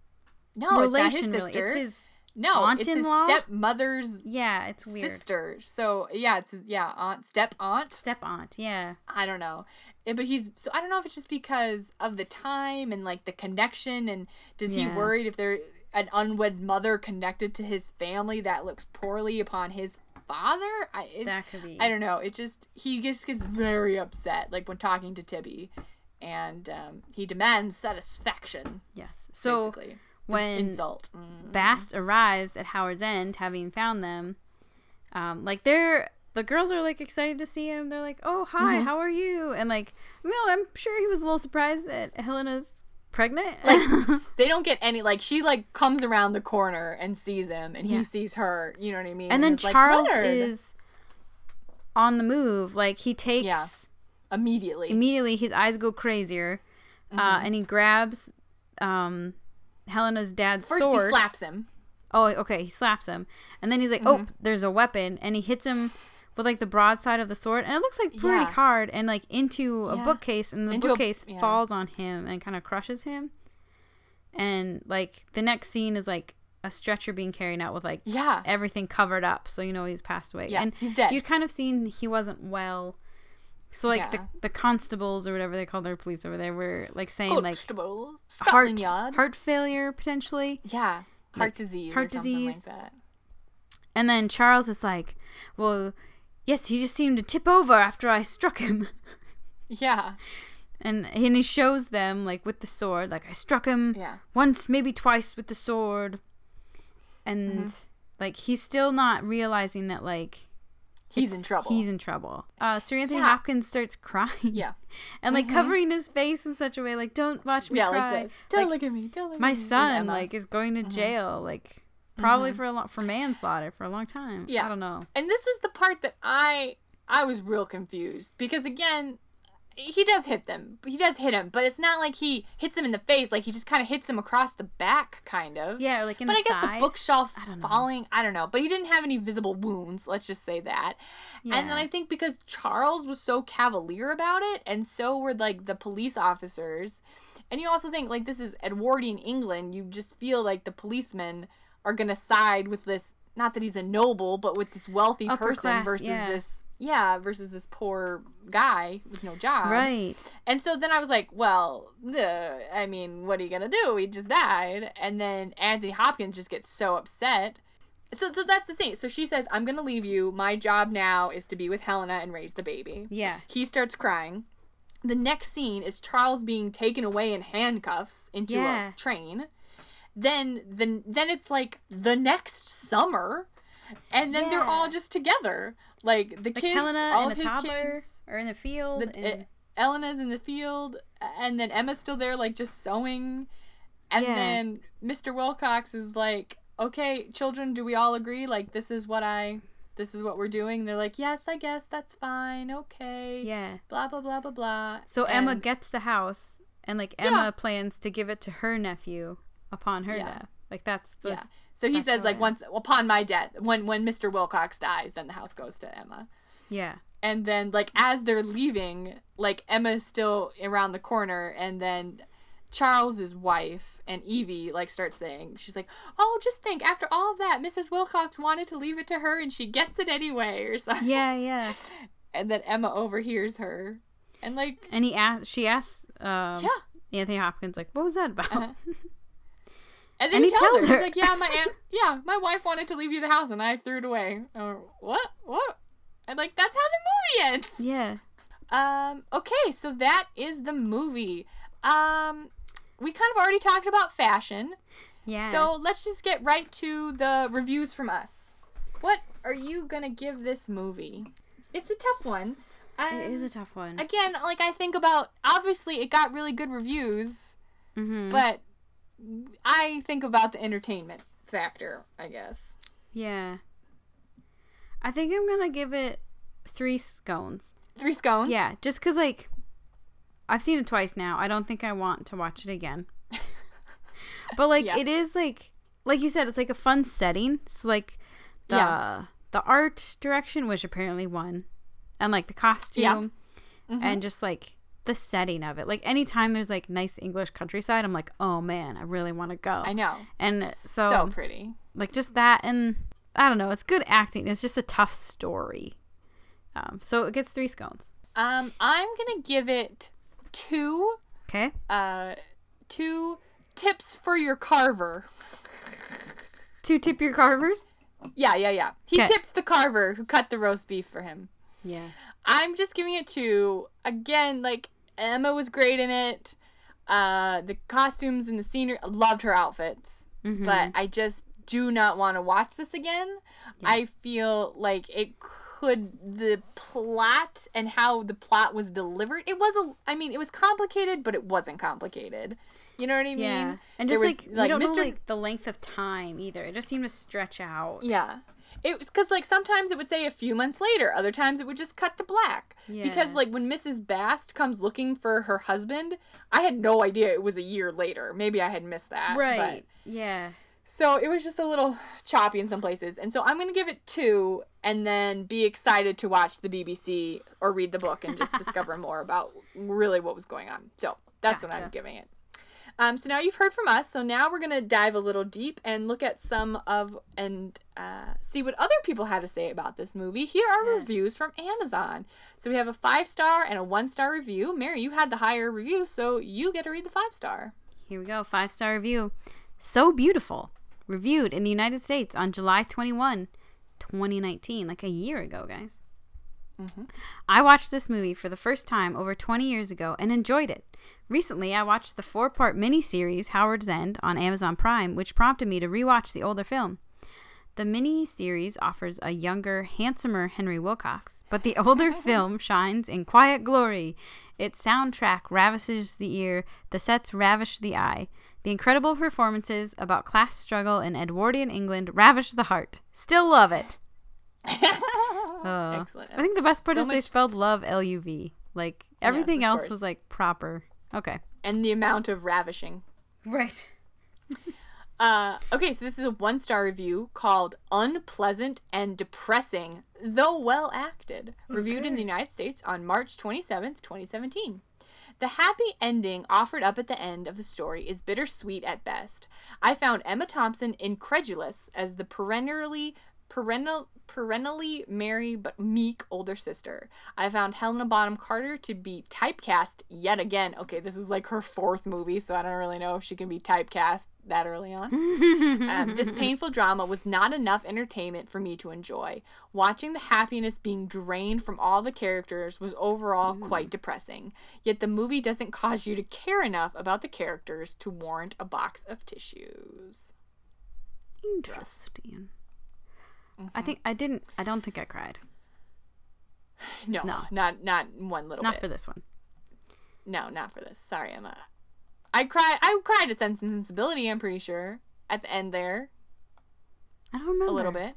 No, it's not his sister. It's his. no, it's his stepmother's Yeah, it's weird. sister. So yeah, it's his, yeah aunt step aunt. Step aunt. Yeah. I don't know. But he's so I don't know if it's just because of the time and like the connection and does he Yeah. worried if there an unwed mother connected to his family that looks poorly upon his father? I it, That could be. I don't know. It just he just gets very upset like when talking to Tibby, and um, he demands satisfaction. Yes. So basically. When insult. Mm. Bast arrives at Howard's End, having found them, um, like they're the girls are like excited to see him. They're like, "Oh, hi, Mm-hmm. how are you?" And like, well, I'm sure he was a little surprised that Helena's pregnant. Like, They don't get any like she like comes around the corner and sees him and Yeah. he sees her. You know what I mean? and then is like, Charles is on the move. Like he takes Yeah. immediately. immediately his eyes go crazier, Mm-hmm. uh, and he grabs um, Helena's dad's First sword. he slaps him. Oh, okay. He slaps him, and then he's like, Mm-hmm. "Oh, there's a weapon," and he hits him with like the broadside of the sword, and it looks like pretty Yeah. hard, and like into a Yeah. bookcase, and the Into a- bookcase yeah. falls on him and kind of crushes him. And like the next scene is like a stretcher being carried out with like Yeah. everything covered up, so you know he's passed away. Yeah, and he's dead. You'd kind of seen he wasn't well. So like Yeah. the the constables or whatever they call their police over there were like saying like heart heart failure potentially. yeah, heart disease. heart or disease. Like that. And then Charles is like, "Well, yes, he just seemed to tip over after I struck him." Yeah. And and he shows them like with the sword, like I struck him Yeah. once, maybe twice with the sword. And Mm-hmm. like he's still not realizing that like He's in trouble. he's in trouble. Uh, Sir Anthony Yeah. Hopkins starts crying. Yeah. and like covering his face in such a way like don't watch me Yeah, cry. like this. Don't Like, look at me. Don't look my at me. And son like is going to jail like probably mm-hmm. for a long for manslaughter for a long time. Yeah. I don't know. And this was the part that I I was real confused because again, he does hit them. He does hit him, but it's not like he hits him in the face. Like he just kind of hits him across the back, kind of. Yeah, like in but the I guess side. the bookshelf I falling. I don't know, but he didn't have any visible wounds. Let's just say that. Yeah. And then I think because Charles was so cavalier about it, and so were like the police officers, and you also think like this is Edwardian England. You just feel like the policemen are gonna side with this. Not that he's a noble, but with this wealthy Upper person class, versus yeah. this. Yeah, versus this poor guy with no job. Right. And so then I was like, well, duh, I mean, what are you going to do? He just died. And then Anthony Hopkins just gets so upset. So, so that's the thing. So she says, I'm going to leave you. My job now is to be with Helena and raise the baby. Yeah. He starts crying. The next scene is Charles being taken away in handcuffs into Yeah. a train. Then the then it's like the next summer, and then they're all just together. Like the kids, Helena all and of his kids, are in the field. the, and, uh, Elena's in the field, and then Emma's still there, like just sewing. And Yeah. then Mr. Wilcox is like, "Okay, children, do we all agree? Like, this is what I, this is what we're doing." They're like, "Yes, I guess that's fine. Okay." Yeah. Blah blah blah blah blah. So Emma gets the house, and like Emma Yeah. plans to give it to her nephew upon her Yeah. death. Like that's the Yeah. So he says like once upon my death, when when Mr. Wilcox dies, then the house goes to Emma. yeah And then like as they're leaving, like Emma's still around the corner and then Charles's wife and Evie like start saying she's like, "Oh, just think after all that, Mrs. Wilcox wanted to leave it to her and she gets it anyway or something." yeah yeah. And then Emma overhears her. And like And he asks, she asks, um, Yeah. Anthony Hopkins like, what was that about? Uh-huh. And then And he, he tells, tells her, her. he's like, "Yeah, my aunt, yeah, my wife wanted to leave you the house, and I threw it away." Uh, what? What? And like, that's how the movie ends. yeah. Um. Okay, so that is the movie. Um, we kind of already talked about fashion, Yeah. so let's just get right to the reviews from us. What are you gonna give this movie? It's a tough one. Um, it is a tough one. again, like I think about obviously it got really good reviews, mm-hmm. but I think about the entertainment factor, I guess. yeah. I think I'm gonna give it three scones. Three scones. Yeah, just cause like I've seen it twice now. I don't think I want to watch it again. but like Yeah. it is like like you said, it's like a fun setting. So like the Yeah. the art direction, which apparently won, and like the costume, Mm-hmm. and just like the setting of it. Like anytime there's like nice English countryside, I'm like, oh man, I really want to go. I know. And So, so, pretty. like just that, and I don't know, it's good acting. It's just a tough story. Um, so it gets three scones. Um, I'm gonna give it two. Okay. Uh, two tips for your carver. Two tip your carvers. Yeah, yeah, yeah. He 'Kay. tips the carver who cut the roast beef for him. Yeah. I'm just giving it to Again, like Emma was great in it. Uh, the costumes and the scenery, I loved her outfits. Mm-hmm. But I just do not want to watch this again. I feel like it could the plot and how the plot was delivered. It was a, I mean, it was complicated, but it wasn't complicated. You know what I mean? Yeah. And just was, like, we don't know like the length of time either. It just seemed to stretch out. Yeah. It was because like sometimes it would say a few months later, other times it would just cut to black. Yeah. Because like when Mrs. Bast comes looking for her husband, I had no idea it was a year later. Maybe I had missed that. but- Right. Yeah. so it was just a little choppy in some places. And so I'm gonna give it two and then be excited to watch the BBC or read the book and just discover more about really what was going on. So that's what I'm giving it. Um, so now you've heard from us. So now we're gonna dive a little deep and look at some of and uh, see what other people had to say about this movie. Here are reviews from Amazon. So we have a five star and a one star review. Mary, you had the higher review, so you get to read the five star. Here we go. Five star review. So beautiful. Reviewed in the United States on July 21, 2019. Like a year ago, guys. I watched this movie for the first time over 20 years ago and enjoyed it. Recently, I watched the four part miniseries Howard's End on Amazon Prime, which prompted me to rewatch the older film. The mini-series offers a younger, handsomer Henry Wilcox, but the older film shines in quiet glory. Its soundtrack ravishes the ear, the sets ravish the eye. The incredible performances about class struggle in Edwardian England ravish the heart. Still love it. Uh, Excellent. I think the best part So is they spelled love L U V. Like everything of else course. was like proper. Okay. And the amount of ravishing. Right. Uh, okay, so this is a one star review called Unpleasant and Depressing, though well acted, reviewed in the United States on March 27th, 2017. The happy ending offered up at the end of the story is bittersweet at best. I found Emma Thompson incredulous as the perennially perennial perennially merry but meek older sister. I found Helena Bonham Carter to be typecast yet again. Okay, this was like her fourth movie, so I don't really know if she can be typecast that early on. Um, this painful drama was not enough entertainment for me to enjoy. Watching the happiness being drained from all the characters was overall quite depressing. Yet the movie doesn't cause you to care enough about the characters to warrant a box of tissues. Interesting. I think I didn't. I don't think I cried. No, No. not not one little Not bit. for this one. No, not for this. Sorry, Emma. I cried. I cried at Sense and Sensibility. I'm pretty sure at the end there I don't remember a little bit.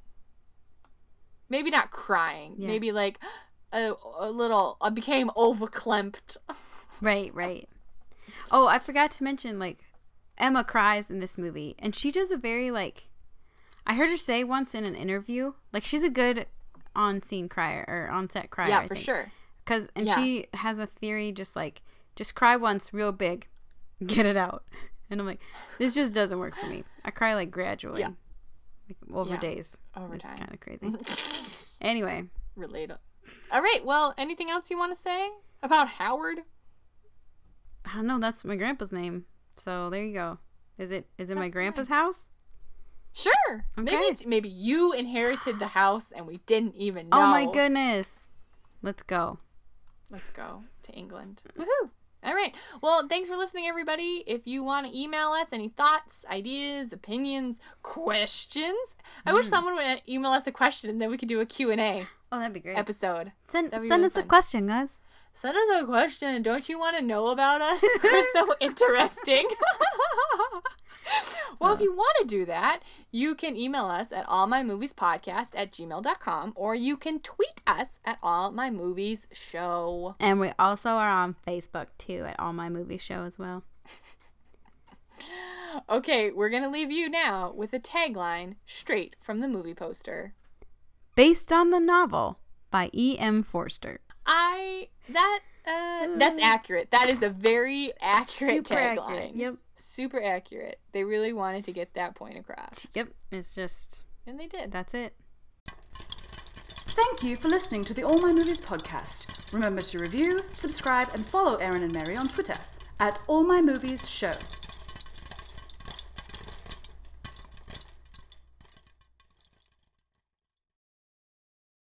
Maybe not crying. Yeah. Maybe like a, a little. I became overclamped. Right, right. Oh, I forgot to mention like Emma cries in this movie, and she does a very like. I heard her say once in an interview, like she's a good on-scene crier or on-set crier. yeah, I for think. sure. Cause and Yeah. she has a theory, just like just cry once, real big, get it out. And I'm like, this just doesn't work for me. I cry like gradually, Yeah. like, over Yeah. days. Over time. it's time. kind of crazy. anyway, Relate. All right. Well, anything else you want to say about Howard? I don't know. That's my grandpa's name. So there you go. Is it is it my grandpa's nice. house? Sure. Maybe Okay. it's, maybe you inherited the house and we didn't even know. Oh my goodness. Let's go. Let's go to England. Woohoo! All right. Well, thanks for listening, everybody. If you want to email us any thoughts, ideas, opinions, questions, I wish mm. someone would email us a question and then we could do a Q&A Oh, that'd be great. episode. send send really us a question, guys. Send us a question. Don't you want to know about us? We're so interesting. well, if you want to do that, you can email us at allmymoviespodcast at gmail.com or you can tweet us at allmymoviesshow. And we also are on Facebook too at All My Movie Show as well. Okay, we're going to leave you now with a tagline straight from the movie poster. Based on the novel by E. M. Forster. I that uh that's accurate. That is a very accurate Super tagline. accurate. Yep. Super accurate. They really wanted to get that point across. Yep. It's just And they did. that's it. Thank you for listening to the All My Movies podcast. Remember to review, subscribe, and follow Erin and Mary on Twitter at All My Movies Show.